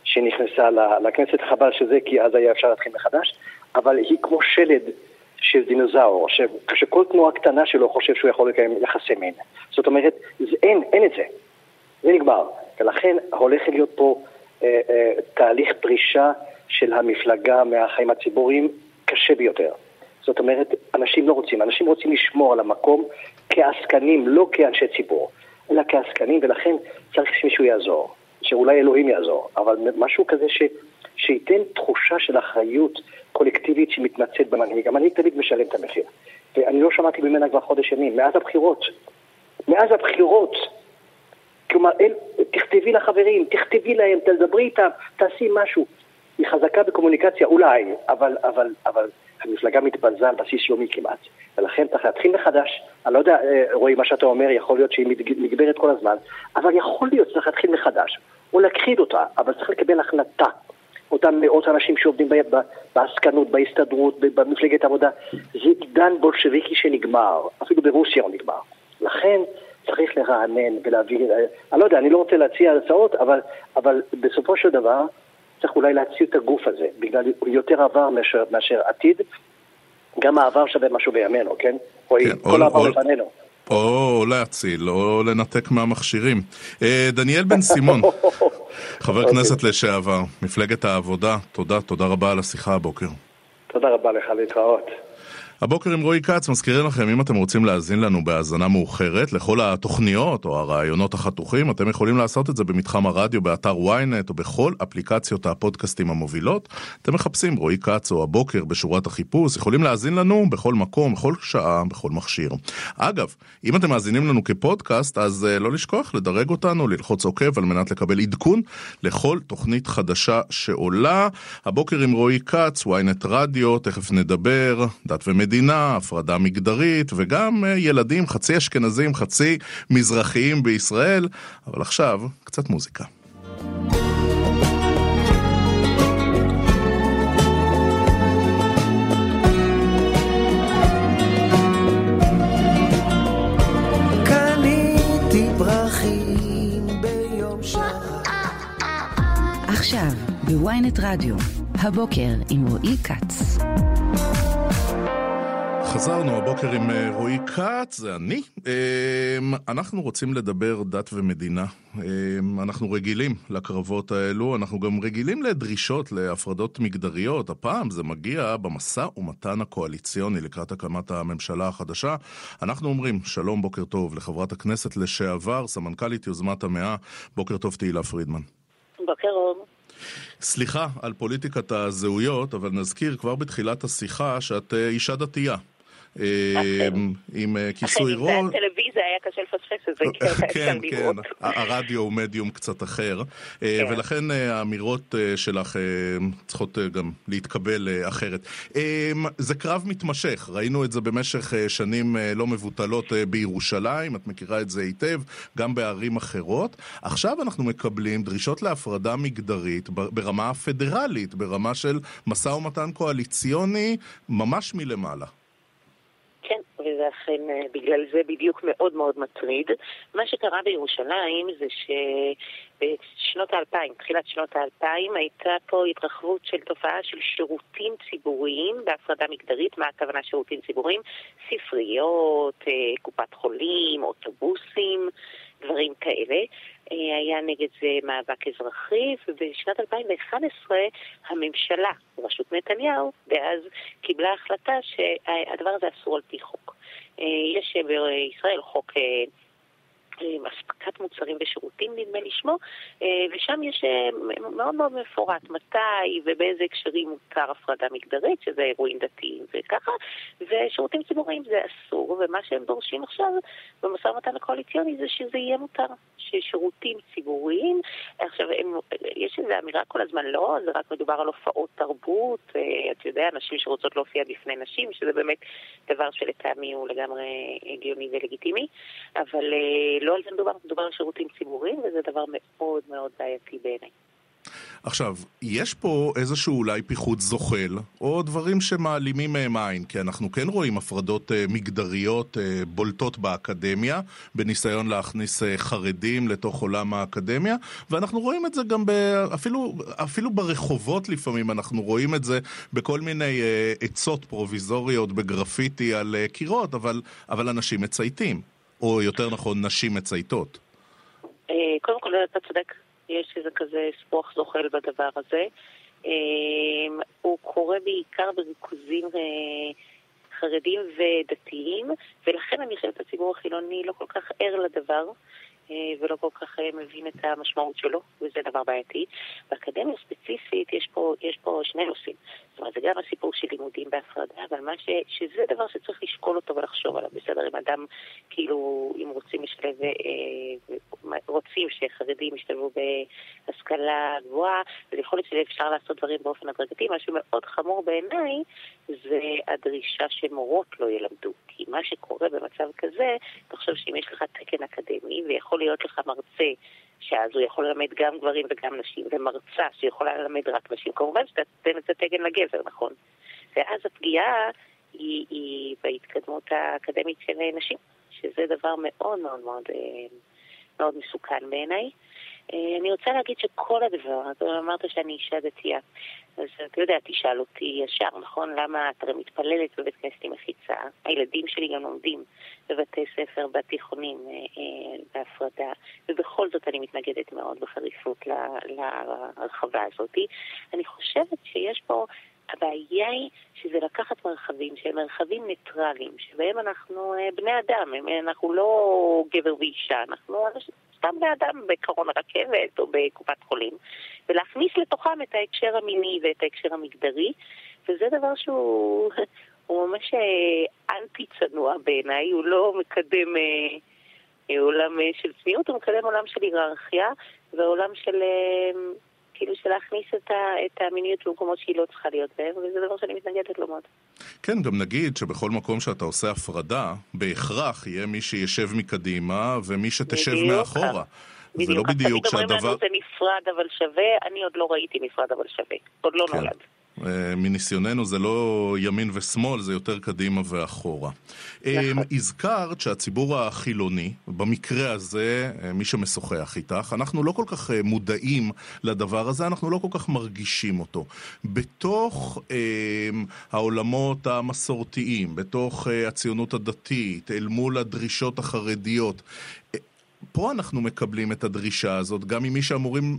שנכנסה לכנסת, חבל שזה, כי אז היה אפשר להתחיל מחדש, אבל היא כמו שלד של דינוזאור, שכל תנועה קטנה שלו חושב שהוא יכול לקיים יחסי מין. זאת אומרת, זה, אין, אין את זה. זה נגמר. ולכן הולך להיות פה אה, אה, תהליך פרישה של המפלגה מהחיים הציבוריים קשה ביותר. זאת אומרת, אנשים לא רוצים, אנשים רוצים לשמור על המקום כעסקנים, לא כאנשי ציבור, אלא כעסקנים, ולכן צריך שמישהו יעזור. שאולי אלוהים יעזור, אבל משהו כזה ש, שייתן תחושה של אחריות קולקטיבית שמתנצלת במנהיג. המנהיג תמיד משלם את המחיר. ואני לא שמעתי ממנה כבר חודש ימים, מאז הבחירות. מאז הבחירות. כלומר, אל, תכתבי לחברים, תכתבי להם, תדברי איתם, תעשי משהו. היא חזקה בקומוניקציה, אולי, אבל, אבל, אבל המפלגה מתבזה על בסיס יומי כמעט. ולכן צריך להתחיל מחדש. אני לא יודע, אה, רועי, מה שאתה אומר, יכול להיות שהיא נגברת כל הזמן, אבל יכול להיות שצריך להתחיל מחדש, או להכחיד אותה, אבל צריך לקבל החלטה. אותם מאות אנשים שעובדים בעסקנות, בהסתדרות, במפלגת העבודה, זה עידן בולשביקי שנגמר, אפילו ברוסיה הוא נגמר. לכן צריך לרענן ולהביא, אני לא יודע, אני לא רוצה להציע הצעות, אבל, אבל בסופו של דבר צריך אולי להציל את הגוף הזה, בגלל יותר עבר מאשר, מאשר עתיד. גם העבר שווה משהו בימינו, כן? כן כל העבר לפנינו. או להציל, או לנתק מהמכשירים. אה, דניאל בן סימון, חבר אוקיי. כנסת לשעבר, מפלגת העבודה, תודה, תודה רבה על השיחה הבוקר. תודה רבה לך, להתראות. הבוקר עם רועי כץ, מזכירים לכם, אם אתם רוצים להאזין לנו בהאזנה מאוחרת לכל התוכניות או הרעיונות החתוכים, אתם יכולים לעשות את זה במתחם הרדיו, באתר ynet או בכל אפליקציות הפודקאסטים המובילות. אתם מחפשים רועי כץ או הבוקר בשורת החיפוש, יכולים להאזין לנו בכל מקום, בכל שעה, בכל מכשיר. אגב, אם אתם מאזינים לנו כפודקאסט, אז uh, לא לשכוח לדרג אותנו, ללחוץ עוקב על מנת לקבל עדכון לכל תוכנית חדשה שעולה. הבוקר עם רועי כץ, ynet רדיו, תכף נדבר, דת ומדינה. מדינה, הפרדה מגדרית, וגם אה, ילדים חצי אשכנזים, חצי מזרחיים בישראל. אבל עכשיו, קצת מוזיקה. עכשיו, בוויינט רדיו, הבוקר עם רועי כץ. חזרנו הבוקר עם אה, רועי כץ, זה אני. אמ, אנחנו רוצים לדבר דת ומדינה. אמ, אנחנו רגילים לקרבות האלו, אנחנו גם רגילים לדרישות, להפרדות מגדריות. הפעם זה מגיע במשא ומתן הקואליציוני לקראת הקמת הממשלה החדשה. אנחנו אומרים שלום, בוקר טוב לחברת הכנסת לשעבר, סמנכ"לית יוזמת המאה. בוקר טוב, תהילה פרידמן. בוקר טוב. סליחה על פוליטיקת הזהויות, אבל נזכיר כבר בתחילת השיחה שאת אה, אישה דתייה. אמ, עם אה, כיסוי ראש. אחרי טלוויזיה היה קשה לפספס את זה, כן, כן, הרדיו הוא מדיום קצת אחר, אה, כן. ולכן אה, האמירות שלך צריכות גם להתקבל אחרת. אמ, זה קרב מתמשך, ראינו את זה במשך שנים לא מבוטלות בירושלים, את מכירה את זה היטב, גם בערים אחרות. עכשיו אנחנו מקבלים דרישות להפרדה מגדרית ברמה הפדרלית, ברמה של משא ומתן קואליציוני ממש מלמעלה. וזה אכן, אה, בגלל זה בדיוק מאוד מאוד מטריד. מה שקרה בירושלים זה שבשנות האלפיים, תחילת שנות האלפיים, הייתה פה התרחבות של תופעה של שירותים ציבוריים בהפרדה מגדרית. מה הכוונה שירותים ציבוריים? ספריות, אה, קופת חולים, אוטובוסים. דברים כאלה. אה, היה נגד זה מאבק אזרחי, ובשנת 2011 הממשלה, בראשות נתניהו, דאז קיבלה החלטה שהדבר הזה אסור על פי חוק. אה, יש בישראל חוק אה, אספקת מוצרים ושירותים, נדמה לי שמו, אה, ושם יש אה, מאוד מאוד מפורט מתי ובאיזה הקשרים מותר הפרדה מגדרית, שזה אירועים דתיים וככה, ושירותים ציבוריים זה אסור, ומה שהם דורשים עכשיו במשא ומתן הקואליציוני זה שזה יהיה מותר, ששירותים ציבוריים, עכשיו הם, יש איזו אמירה כל הזמן, לא, זה רק מדובר על הופעות תרבות, אה, אתה יודע, נשים שרוצות להופיע בפני נשים, שזה באמת דבר שלטעמי הוא לגמרי הגיוני ולגיטימי, אבל לא לא על זה מדובר, מדובר על שירותים ציבוריים, וזה דבר מאוד מאוד בעייתי בעיניי. עכשיו, יש פה איזשהו אולי פיחוד זוחל, או דברים שמעלימים מהם עין, כי אנחנו כן רואים הפרדות uh, מגדריות uh, בולטות באקדמיה, בניסיון להכניס uh, חרדים לתוך עולם האקדמיה, ואנחנו רואים את זה גם ב, אפילו, אפילו ברחובות לפעמים, אנחנו רואים את זה בכל מיני uh, עצות פרוביזוריות בגרפיטי על uh, קירות, אבל, אבל אנשים מצייתים. או יותר נכון, נשים מצייתות? אה, קודם כל, אתה צודק, יש איזה כזה ספוח זוחל בדבר הזה. אה, הוא קורה בעיקר בריכוזים אה, חרדים ודתיים, ולכן אני חושבת שהציבור החילוני לא כל כך ער לדבר. ולא כל כך מבין את המשמעות שלו, וזה דבר בעייתי. באקדמיה ספציפית יש פה, יש פה שני נושאים. זאת אומרת, זה גם הסיפור של לימודים בהפרדה, אבל מה ש, שזה דבר שצריך לשקול אותו ולחשוב עליו. בסדר, אם אדם, כאילו, אם רוצים לשלב, אה, רוצים שחרדים ישתלבו בהשכלה גבוהה, אז יכול להיות שאפשר לעשות דברים באופן הדרגתי. משהו מאוד חמור בעיניי זה הדרישה שמורות לא ילמדו. כי מה שקורה במצב כזה, תחשוב שאם יש לך תקן אקדמי ויכול להיות לך מרצה שאז הוא יכול ללמד גם גברים וגם נשים, ומרצה שיכולה ללמד רק נשים, כמובן שאתה תתן את התקן לגבר, נכון? ואז הפגיעה היא, היא בהתקדמות האקדמית של נשים, שזה דבר מאוד מאוד מאוד, אה, מאוד מסוכן בעיניי. אה, אני רוצה להגיד שכל הדבר, אתה אמרת שאני אישה דתייה, אז אתה יודע, תשאל אותי ישר, נכון? למה את הרי מתפללת בבית כנסת עם מחיצה? הילדים שלי גם לומדים בבתי ספר, בתיכונים, אה, אה, בהפרדה, ובכל זאת אני מתנגדת מאוד בחריפות להרחבה הזאת. אני חושבת שיש פה... הבעיה היא שזה לקחת מרחבים שהם מרחבים ניטרליים, שבהם אנחנו בני אדם, אנחנו לא גבר ואישה, אנחנו סתם באדם בקרון הרכבת או בקופת חולים, ולהכניס לתוכם את ההקשר המיני ואת ההקשר המגדרי, וזה דבר שהוא ממש אה, אנטי צנוע בעיניי, הוא לא מקדם אה, עולם אה, של צניעות, הוא מקדם עולם של היררכיה ועולם של... כאילו של להכניס את, ה, את המיניות במקומות שהיא לא צריכה להיות בהם, וזה דבר שאני מתנגדת לו מאוד. כן, גם נגיד שבכל מקום שאתה עושה הפרדה, בהכרח יהיה מי שישב מקדימה ומי שתשב בדיוק מאחורה. בדיוק. זה לא בדיוק שהדבר... תמיד אומרים לנו זה נפרד אבל שווה, אני עוד לא ראיתי נפרד אבל שווה. עוד לא כן. נולד. אה, מניסיוננו זה לא ימין ושמאל, זה יותר קדימה ואחורה. אה, נכון. הזכרת שהציבור החילוני, במקרה הזה, אה, מי שמשוחח איתך, אנחנו לא כל כך מודעים לדבר הזה, אנחנו לא כל כך מרגישים אותו. בתוך אה, העולמות המסורתיים, בתוך אה, הציונות הדתית, אל מול הדרישות החרדיות, פה אנחנו מקבלים את הדרישה הזאת, גם ממי שאמורים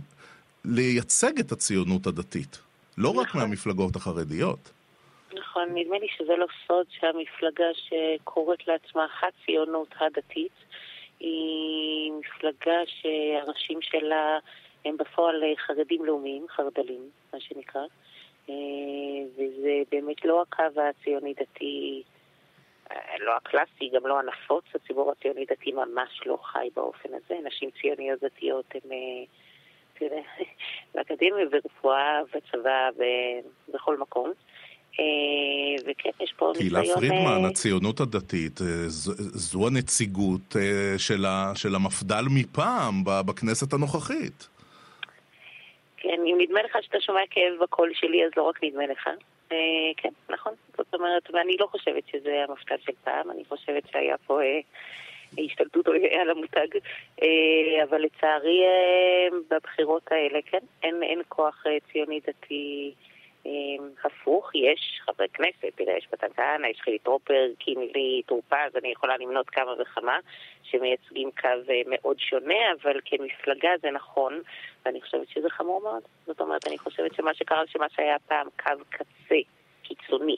לייצג את הציונות הדתית. לא נכון. רק מהמפלגות החרדיות. נכון, נדמה לי שזה לא סוד שהמפלגה שקוראת לעצמה הציונות הדתית היא מפלגה שהראשים שלה הם בפועל חרדים לאומיים, חרדלים, מה שנקרא. אה, וזה באמת לא הקו הציוני-דתי, אה, לא הקלאסי, גם לא הנפוץ, הציבור הציוני-דתי ממש לא חי באופן הזה. נשים ציוניות דתיות הן... תראה, באקדמיה, ברפואה, בצבא, בכל מקום. אה, וכן, יש פה ניסיון... קהילה פרידמן, אה, הציונות הדתית, אה, זו הנציגות של המפד"ל מפעם בכנסת הנוכחית. כן, אם נדמה לך שאתה שומע כאב בקול שלי, אז לא רק נדמה לך. כן, נכון. זאת אומרת, ואני לא חושבת שזה המפד"ל של פעם, אני חושבת שהיה פה השתלטות על המותג, אה, אבל לצערי אה, בבחירות האלה, כן, אין, אין כוח אה, ציוני דתי הפוך, יש חברי כנסת, תראה, יש מתן כהנא, יש חילי טרופר, קינלי, טור פז, אני יכולה למנות כמה וכמה, שמייצגים קו מאוד שונה, אבל כמפלגה זה נכון, ואני חושבת שזה חמור מאוד. זאת אומרת, אני חושבת שמה שקרה, שמה שהיה פעם קו קצה קיצוני,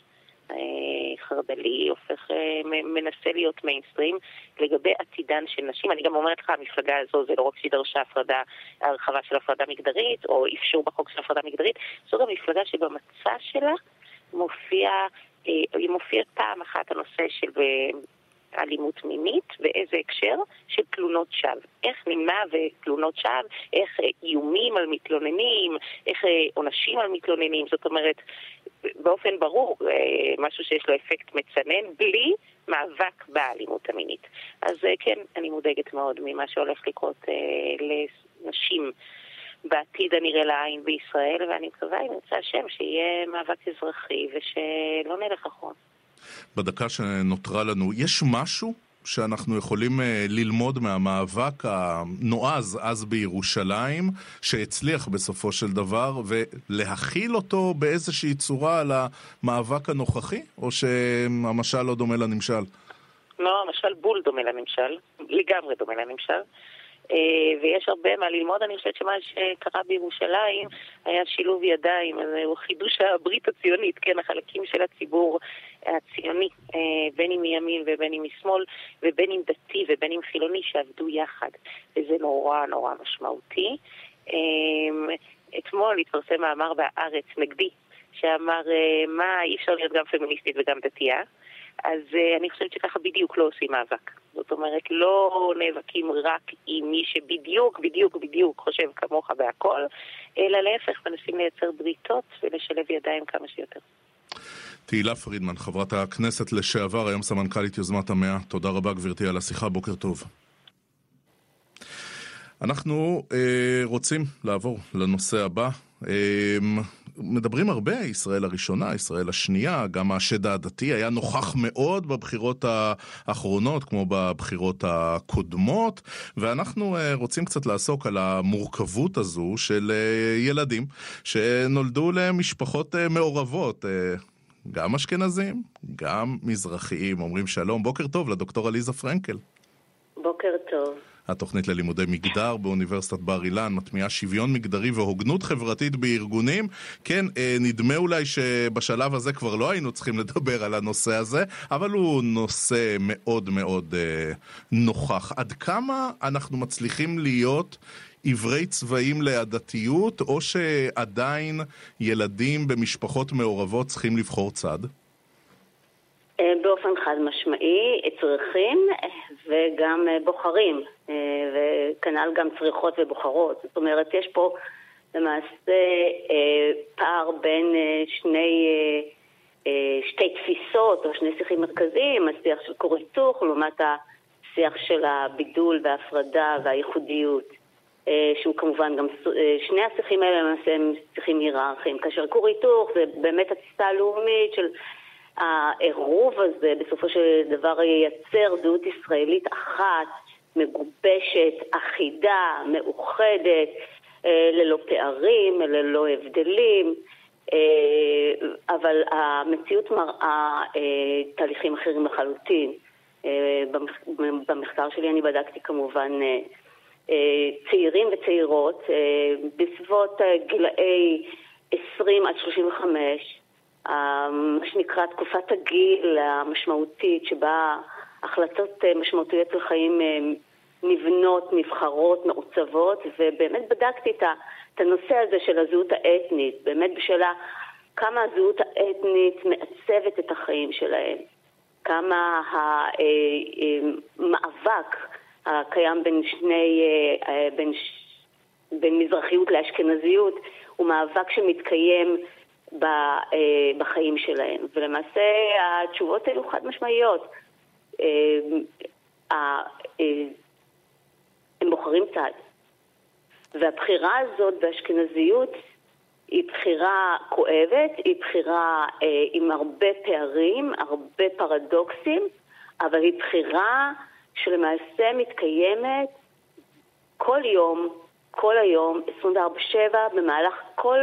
חרד"לי הופך, אה, מנסה להיות מיינסטרים לגבי עתידן של נשים. אני גם אומרת לך, המפלגה הזו זה לא רק שהיא דרשה הפרדה, הרחבה של הפרדה מגדרית, או אפשור בחוק של הפרדה מגדרית, זו גם מפלגה שבמצע שלה מופיע, אה, היא מופיעה פעם אחת הנושא של אלימות מינית, באיזה הקשר? של תלונות שווא. איך נמנע ותלונות שווא, איך איומים על מתלוננים, איך עונשים על מתלוננים, זאת אומרת, באופן ברור אה, משהו שיש לו אפקט מצנן, בלי מאבק באלימות המינית. אז אה, כן, אני מודאגת מאוד ממה שהולך לקרות אה, לנשים. בעתיד הנראה לעין בישראל, ואני מקווה, אם ירצה השם, שיהיה מאבק אזרחי ושלא נלך אחרון. בדקה שנותרה לנו, יש משהו שאנחנו יכולים אה, ללמוד מהמאבק הנועז אז בירושלים, שהצליח בסופו של דבר, ולהכיל אותו באיזושהי צורה על המאבק הנוכחי, או שהמשל לא דומה לנמשל? לא, המשל בול דומה לנמשל, לגמרי דומה לנמשל. אה, ויש הרבה מה ללמוד. אני חושבת שמה שקרה בירושלים היה שילוב ידיים, הוא חידוש הברית הציונית, כן, החלקים של הציבור הציוני, אה, בין אם מימין ובין אם משמאל, ובין אם דתי ובין אם חילוני, שעבדו יחד, וזה נורא נורא משמעותי. אה, אתמול התפרסם מאמר בהארץ נגדי, שאמר, מה, אי אפשר להיות גם פמיניסטית וגם דתייה. אז אני חושבת שככה בדיוק לא עושים מאבק. זאת אומרת, לא נאבקים רק עם מי שבדיוק, בדיוק, בדיוק חושב כמוך בהכל, אלא להפך, מנסים לייצר בריתות ולשלב ידיים כמה שיותר. תהילה פרידמן, חברת הכנסת לשעבר, היום סמנכ"לית יוזמת המאה, תודה רבה גברתי על השיחה, בוקר טוב. אנחנו אה, רוצים לעבור לנושא הבא. אה, מדברים הרבה, ישראל הראשונה, ישראל השנייה, גם השד העדתי היה נוכח מאוד בבחירות האחרונות, כמו בבחירות הקודמות, ואנחנו אה, רוצים קצת לעסוק על המורכבות הזו של אה, ילדים שנולדו למשפחות אה, מעורבות. גם אשכנזים, גם מזרחיים, אומרים שלום. בוקר טוב לדוקטור עליזה פרנקל. בוקר טוב. התוכנית ללימודי מגדר באוניברסיטת בר אילן מטמיעה שוויון מגדרי והוגנות חברתית בארגונים. כן, אה, נדמה אולי שבשלב הזה כבר לא היינו צריכים לדבר על הנושא הזה, אבל הוא נושא מאוד מאוד אה, נוכח. עד כמה אנחנו מצליחים להיות עיוורי צבעים לעדתיות, או שעדיין ילדים במשפחות מעורבות צריכים לבחור צד? אה, באופן חד משמעי צריכים וגם אה, בוחרים, אה, וכנ"ל גם צריכות ובוחרות. זאת אומרת, יש פה למעשה פער בין שני, שתי תפיסות או שני שיחים מרכזיים, השיח של כור היתוך לעומת השיח של הבידול וההפרדה והייחודיות. שהוא כמובן גם, שני השיחים האלה למעשה הם שיחים היררכיים, כאשר כור היתוך זה באמת התפיסה הלאומית של העירוב הזה בסופו של דבר ייצר זהות ישראלית אחת, מגובשת, אחידה, מאוחדת, אה, ללא פערים, ללא הבדלים, אה, אבל המציאות מראה אה, תהליכים אחרים לחלוטין. במחקר שלי אני בדקתי כמובן צעירים וצעירות בסביבות גילאי 20 עד 35 מה שנקרא תקופת הגיל המשמעותית שבה החלטות אה, משמעותיות לחיים אה, נבנות, נבחרות, מעוצבות, ובאמת בדקתי את הנושא הזה של הזהות האתנית, באמת בשאלה כמה הזהות האתנית מעצבת את החיים שלהם, כמה המאבק אה, הקיים בין שני, בין, בין מזרחיות לאשכנזיות הוא מאבק שמתקיים אה, בחיים שלהם. ולמעשה התשובות האלו חד משמעיות. אה, אה, הם בוחרים צד. והבחירה הזאת באשכנזיות היא בחירה כואבת, היא בחירה אה, עם הרבה פערים, הרבה פרדוקסים, אבל היא בחירה שלמעשה מתקיימת כל יום, כל היום, 24/7, במהלך כל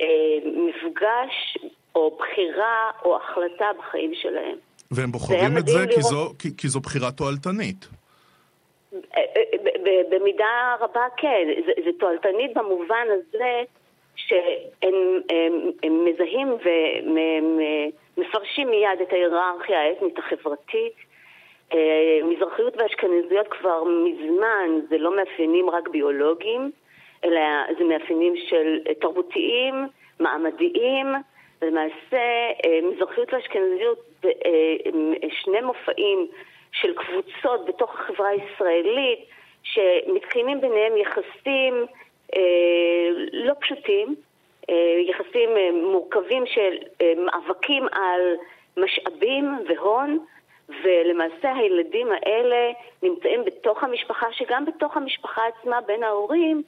אה, מפגש או בחירה או החלטה בחיים שלהם. והם בוחרים את זה כי זו, כי, כי זו בחירה תועלתנית. אה, אה, במידה רבה כן, זה, זה תועלתנית במובן הזה שהם הם, הם מזהים ומפרשים מיד את ההיררכיה האתנית החברתית. מזרחיות ואשכנזיות כבר מזמן זה לא מאפיינים רק ביולוגיים, אלא זה מאפיינים של אה, תרבותיים, מעמדיים, ולמעשה אה, מזרחיות ואשכנזיות זה אה, שני מופעים של קבוצות בתוך החברה הישראלית שמתקיימים ביניהם יחסים לא פשוטים, יחסים מורכבים של מאבקים על משאבים והון, ולמעשה הילדים האלה נמצאים בתוך המשפחה, שגם בתוך המשפחה עצמה בין ההורים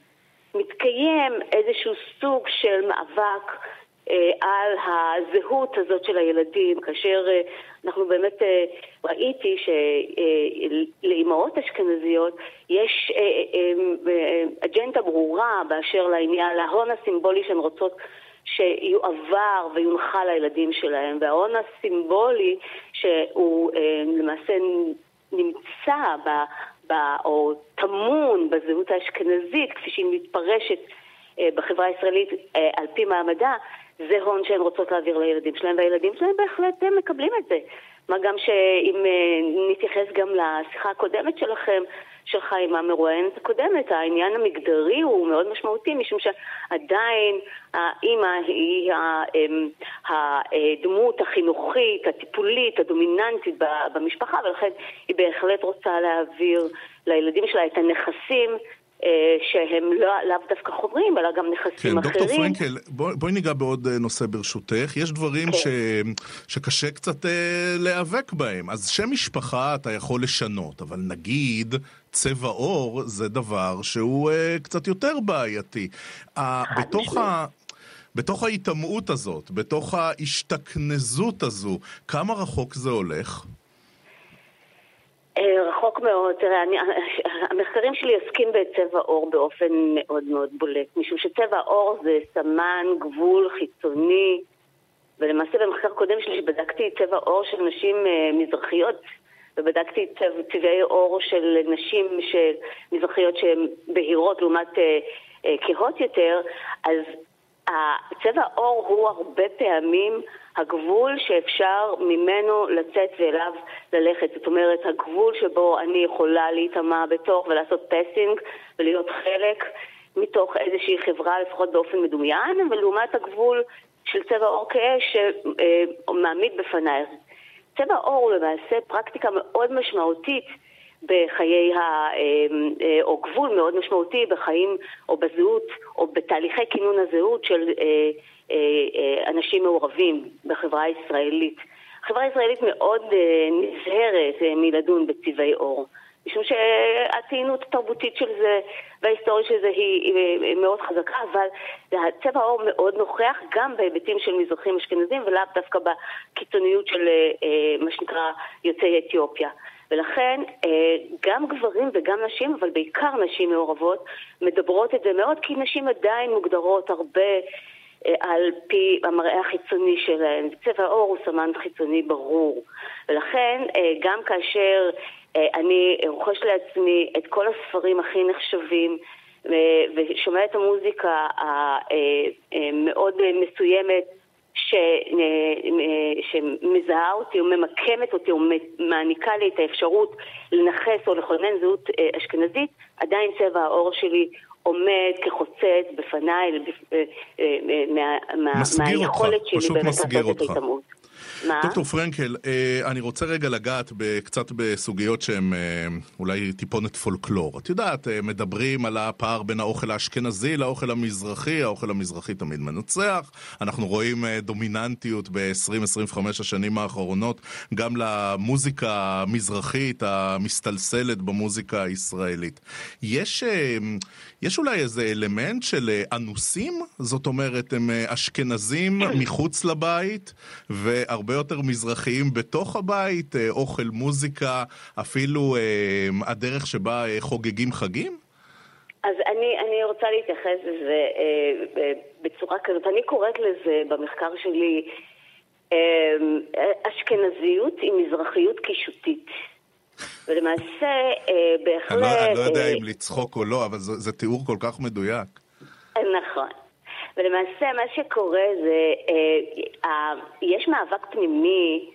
מתקיים איזשהו סוג של מאבק אה, על הזהות הזאת של הילדים, כאשר אה, אנחנו באמת אה, ראיתי שלאימהות אה, אשכנזיות יש אה, אה, אה, אג'נדה ברורה באשר לעניין, להון הסימבולי שהן רוצות שיועבר ויונחה לילדים שלהם, וההון הסימבולי שהוא אה, למעשה נמצא ב... או טמון בזהות האשכנזית, כפי שהיא מתפרשת אה, בחברה הישראלית אה, על פי מעמדה, זה הון שהן רוצות להעביר לילדים שלהם, והילדים שלהם בהחלט מקבלים את זה. מה גם שאם אה, נתייחס גם לשיחה הקודמת שלכם, שלך עם המרואיינת הקודמת, העניין המגדרי הוא מאוד משמעותי, משום שעדיין האימא היא אמ, הדמות החינוכית, הטיפולית, הדומיננטית במשפחה, ולכן היא בהחלט רוצה להעביר לילדים שלה את הנכסים שהם לא, לאו דווקא חומרים, אלא גם נכסים כן, אחרים. דוקטור פרנקל, בואי בוא ניגע בעוד אה, נושא ברשותך. יש דברים כן. ש, שקשה קצת אה, להיאבק בהם. אז שם משפחה אתה יכול לשנות, אבל נגיד צבע עור זה דבר שהוא אה, קצת יותר בעייתי. אה, בתוך ה... בתוך ההיטמעות הזאת, בתוך ההשתכנזות הזו, כמה רחוק זה הולך? אה, רחוק מאוד. תראה, אני, המחקרים שלי עוסקים בצבע עור באופן מאוד מאוד בולט, משום שצבע עור זה סמן גבול חיצוני, ולמעשה במחקר קודם שלי שבדקתי צבע עור של נשים uh, מזרחיות, ובדקתי צבע, צבעי עור של נשים מזרחיות שהן בהירות לעומת uh, כהות יותר, אז צבע עור הוא הרבה פעמים הגבול שאפשר ממנו לצאת ואליו ללכת. זאת אומרת, הגבול שבו אני יכולה להיטמע בתוך ולעשות פסינג ולהיות חלק מתוך איזושהי חברה, לפחות באופן מדומיין, ולעומת הגבול של צבע עור כהה שמעמיד בפניי. צבע עור הוא למעשה פרקטיקה מאוד משמעותית בחיי, ה, אה, או גבול מאוד משמעותי בחיים או בזהות או בתהליכי כינון הזהות של אה, אה, אנשים מעורבים בחברה הישראלית. החברה הישראלית מאוד נזהרת מלדון בצבעי עור. משום שהטעינות התרבותית של זה וההיסטוריה של זה היא, מאוד חזקה, אבל הצבע העור מאוד נוכח גם בהיבטים של מזרחים אשכנזים ולאו דווקא בקיצוניות של מה שנקרא יוצאי אתיופיה. ולכן אה, גם גברים וגם נשים, אבל בעיקר נשים מעורבות, מדברות את זה מאוד, כי נשים עדיין מוגדרות הרבה אה, על פי המראה החיצוני שלהן. צבע העור הוא סמן חיצוני ברור. ולכן אה, גם כאשר אני רוכש לעצמי את כל הספרים הכי נחשבים, ושומע את המוזיקה המאוד מסוימת ש, שמזהה אותי או ממקמת אותי או מעניקה לי את האפשרות לנכס או לכונן זהות אה, אשכנזית, עדיין צבע העור שלי עומד כחוצץ בפניי אה, אה, מהיכולת שלי באמת לעשות את ההתעמות. מה? דוקטור פרנקל, אה, אני רוצה רגע לגעת קצת בסוגיות שהן אה, אולי טיפונת פולקלור. את יודעת, אה, מדברים על הפער בין האוכל האשכנזי לאוכל המזרחי, האוכל המזרחי תמיד מנצח. אנחנו רואים דומיננטיות ב-20-25 השנים האחרונות גם למוזיקה המזרחית המסתלסלת במוזיקה הישראלית. יש, יש אולי איזה אלמנט של אנוסים? זאת אומרת, הם אשכנזים מחוץ לבית, והרבה... הרבה יותר מזרחיים בתוך הבית, אה, אוכל, מוזיקה, אפילו אה, הדרך שבה אה, חוגגים חגים? אז אני, אני רוצה להתייחס לזה אה, בצורה כזאת. אני קוראת לזה במחקר שלי אה, אשכנזיות עם מזרחיות קישוטית. ולמעשה, אה, בהחלט... אני לא, אני לא יודע אה, אם לצחוק או לא, אבל זה, זה תיאור כל כך מדויק. נכון. ולמעשה מה שקורה זה, אה, אה, יש מאבק פנימי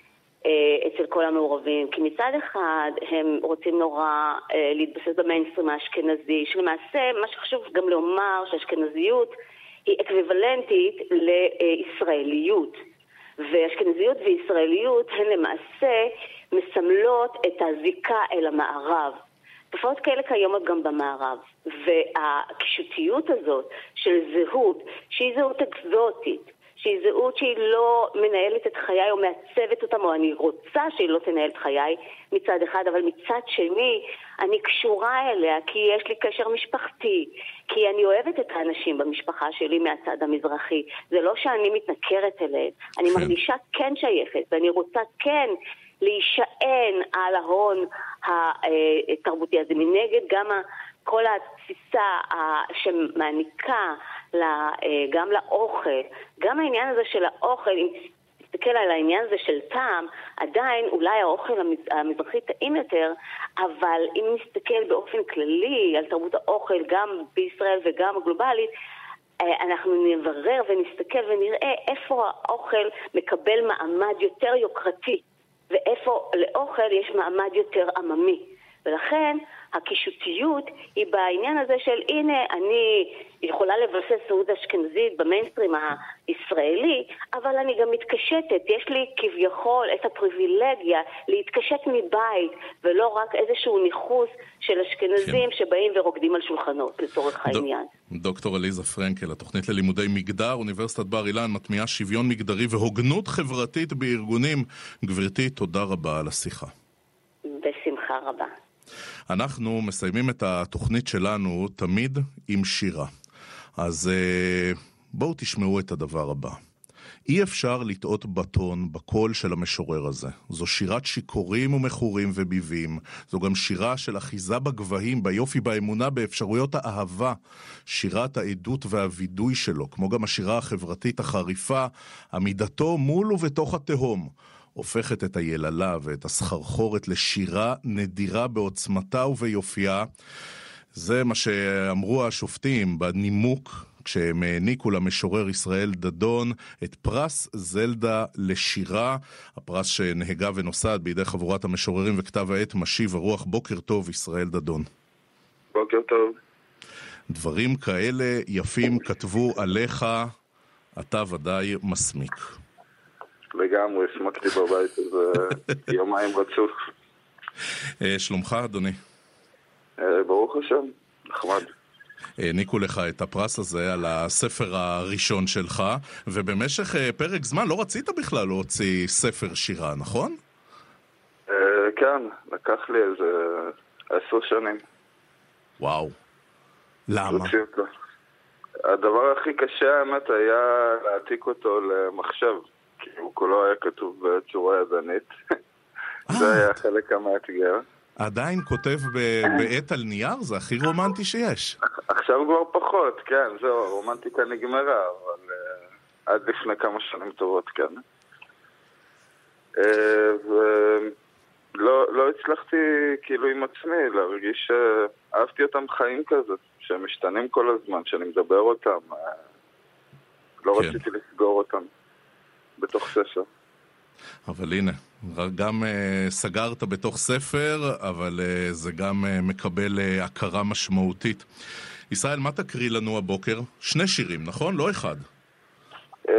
אה, אצל כל המעורבים, כי מצד אחד הם רוצים נורא אה, להתבסס במיינסטרים האשכנזי, שלמעשה מה שחשוב גם לומר שהאשכנזיות היא אקוויוולנטית לישראליות. ואשכנזיות וישראליות הן למעשה מסמלות את הזיקה אל המערב. תופעות כאלה קיימות גם במערב, והקישוטיות הזאת של זהות, שהיא זהות אקזוטית, שהיא זהות שהיא לא מנהלת את חיי או מעצבת אותם, או אני רוצה שהיא לא תנהל את חיי מצד אחד, אבל מצד שני אני קשורה אליה כי יש לי קשר משפחתי, כי אני אוהבת את האנשים במשפחה שלי מהצד המזרחי. זה לא שאני מתנכרת אליהם, אני כן. מרגישה כן שייכת, ואני רוצה כן להישען על ההון התרבותי הזה. מנגד גם כל התפיסה שמעניקה גם לאוכל, גם העניין הזה של האוכל, אם תסתכל על העניין הזה של טעם, עדיין אולי האוכל המזרחי טעים יותר, אבל אם נסתכל באופן כללי על תרבות האוכל גם בישראל וגם גלובלית, אה, אנחנו נברר ונסתכל ונראה איפה האוכל מקבל מעמד יותר יוקרתי. ואיפה לאוכל יש מעמד יותר עממי. ולכן הקישוטיות היא בעניין הזה של הנה אני יכולה לבסס זהות אשכנזית במיינסטרים הישראלי, אבל אני גם מתקשטת, יש לי כביכול את הפריבילגיה להתקשט מבית ולא רק איזשהו ניכוס של אשכנזים כן. שבאים ורוקדים על שולחנות לצורך ד... העניין. דוקטור עליזה פרנקל, התוכנית ללימודי מגדר, אוניברסיטת בר אילן, מטמיעה שוויון מגדרי והוגנות חברתית בארגונים. גברתי, תודה רבה על השיחה. בשמחה רבה. אנחנו מסיימים את התוכנית שלנו תמיד עם שירה. אז אה, בואו תשמעו את הדבר הבא. אי אפשר לטעות בטון בקול של המשורר הזה. זו שירת שיכורים ומכורים וביבים. זו גם שירה של אחיזה בגבהים, ביופי, באמונה, באפשרויות האהבה. שירת העדות והווידוי שלו, כמו גם השירה החברתית החריפה, עמידתו מול ובתוך התהום. הופכת את היללה ואת הסחרחורת לשירה נדירה בעוצמתה וביופייה. זה מה שאמרו השופטים בנימוק כשהם העניקו למשורר ישראל דדון את פרס זלדה לשירה, הפרס שנהגה ונוסד בידי חבורת המשוררים וכתב העת משיב הרוח. בוקר טוב, ישראל דדון. בוקר טוב. דברים כאלה יפים כתבו עליך, אתה ודאי מסמיק. לגמרי, הסמקתי בבית איזה יומיים רצוף. אה, שלומך, אדוני? אה, ברוך השם, נחמד. העניקו לך את הפרס הזה על הספר הראשון שלך, ובמשך אה, פרק זמן לא רצית בכלל להוציא ספר שירה, נכון? כן, לקח לי איזה עשר שנים. וואו. למה? הדבר הכי קשה, האמת, היה להעתיק אותו למחשב. כי הוא כולו היה כתוב בצורה ידנית. זה היה חלק המאתגר. עדיין כותב בעט על נייר? זה הכי רומנטי שיש. עכשיו כבר פחות, כן, זהו, הרומנטיקה נגמרה, אבל uh, עד לפני כמה שנים טובות, כן. Uh, ולא לא הצלחתי, כאילו, עם עצמי, להרגיש שאהבתי אותם חיים כזה, שהם משתנים כל הזמן, שאני מדבר אותם. Uh, לא כן. רציתי לסגור אותם. בתוך ספר. אבל הנה, גם uh, סגרת בתוך ספר, אבל uh, זה גם uh, מקבל uh, הכרה משמעותית. ישראל, מה תקריא לנו הבוקר? שני שירים, נכון? לא אחד. Uh,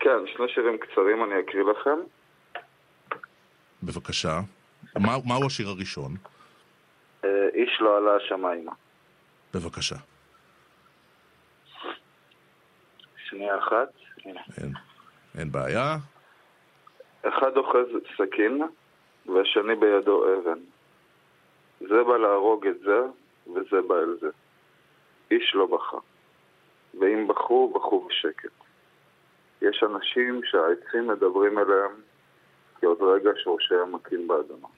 כן, שני שירים קצרים אני אקריא לכם. בבקשה. מה, מהו השיר הראשון? Uh, איש לא עלה השמיימה. בבקשה. שנייה אחת. אין. אין בעיה. אחד אוחז סכין והשני בידו אבן. זה בא להרוג את זה וזה בא אל זה. איש לא בכה. ואם בכו, בכו בשקט. יש אנשים שהעצים מדברים אליהם כי עוד רגע שורשיהם מכים באדמה.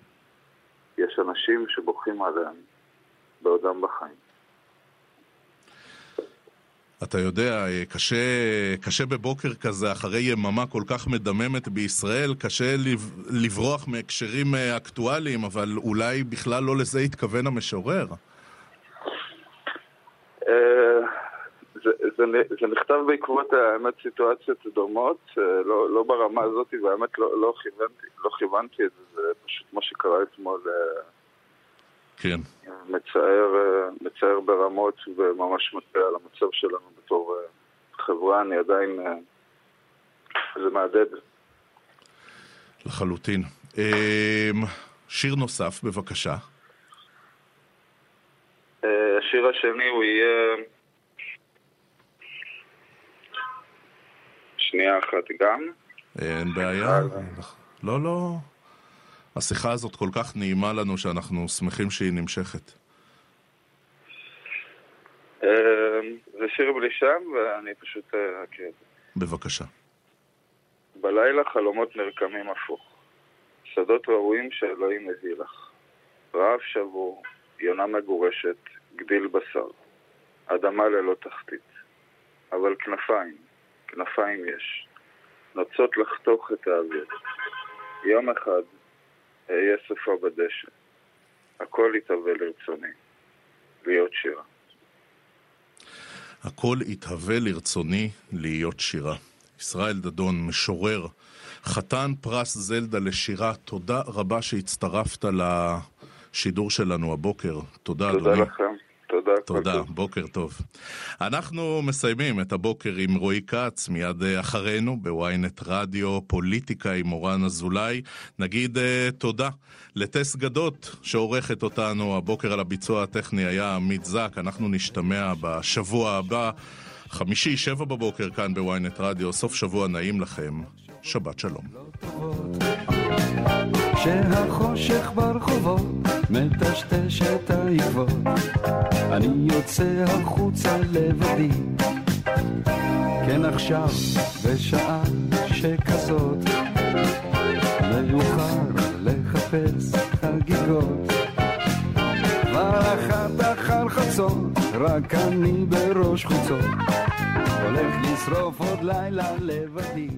יש אנשים שבוכים עליהם בעודם בחיים. אתה יודע, קשה, קשה בבוקר כזה, אחרי יממה כל כך מדממת בישראל, קשה לברוח מהקשרים אה, אקטואליים, אבל אולי בכלל לא לזה התכוון המשורר. אה, זה, זה, זה נכתב בעקבות האמת סיטואציות דומות, אה, לא, לא ברמה הזאת, והאמת לא, לא, כיוונתי, לא כיוונתי את זה, זה פשוט מה שקרה אתמול כן. מצער, אה, מצער ברמות וממש מטעה על המצב שלנו בתור אה, חברה, אני עדיין... אה, זה מהדהד. לחלוטין. שיר נוסף, בבקשה. השיר השני הוא יהיה... שנייה אחת גם. אין בעיה. לא, לא. השיחה הזאת כל כך נעימה לנו שאנחנו שמחים שהיא נמשכת. אמ, זה שיר בלי שם ואני פשוט אה, אקריא את זה. בבקשה. בלילה חלומות נרקמים הפוך. שדות ראויים שאלוהים הביא לך. רעב שבור, יונה מגורשת, גדיל בשר. אדמה ללא תחתית. אבל כנפיים, כנפיים יש. נוצות לחתוך את האוויר. יום אחד אהיה סופה בדשא. הכל יתהווה לרצוני, להיות שירה. הכל יתהווה לרצוני להיות שירה. ישראל דדון, משורר, חתן פרס זלדה לשירה, תודה רבה שהצטרפת השידור שלנו הבוקר. תודה, תודה אדוני. לכם. תודה. תודה, בוקר טוב. אנחנו מסיימים את הבוקר עם רועי כץ, מיד אה, אחרינו בוויינט רדיו, פוליטיקה עם מורן אזולאי. נגיד uh, תודה לטס גדות שעורכת אותנו, הבוקר על הביצוע הטכני היה עמית זק, אנחנו נשתמע בשבוע הבא, חמישי, שבע בבוקר כאן בוויינט רדיו, סוף שבוע נעים לכם, שבת שלום. שהחושך ברחובות מטשטש את העקבות. אני יוצא החוצה לבדי. כן עכשיו בשעה שכזאת מאוחר לחפש חגיגות. כבר אחת אחר חצות רק אני בראש חוצות. הולך לשרוף עוד לילה לבדי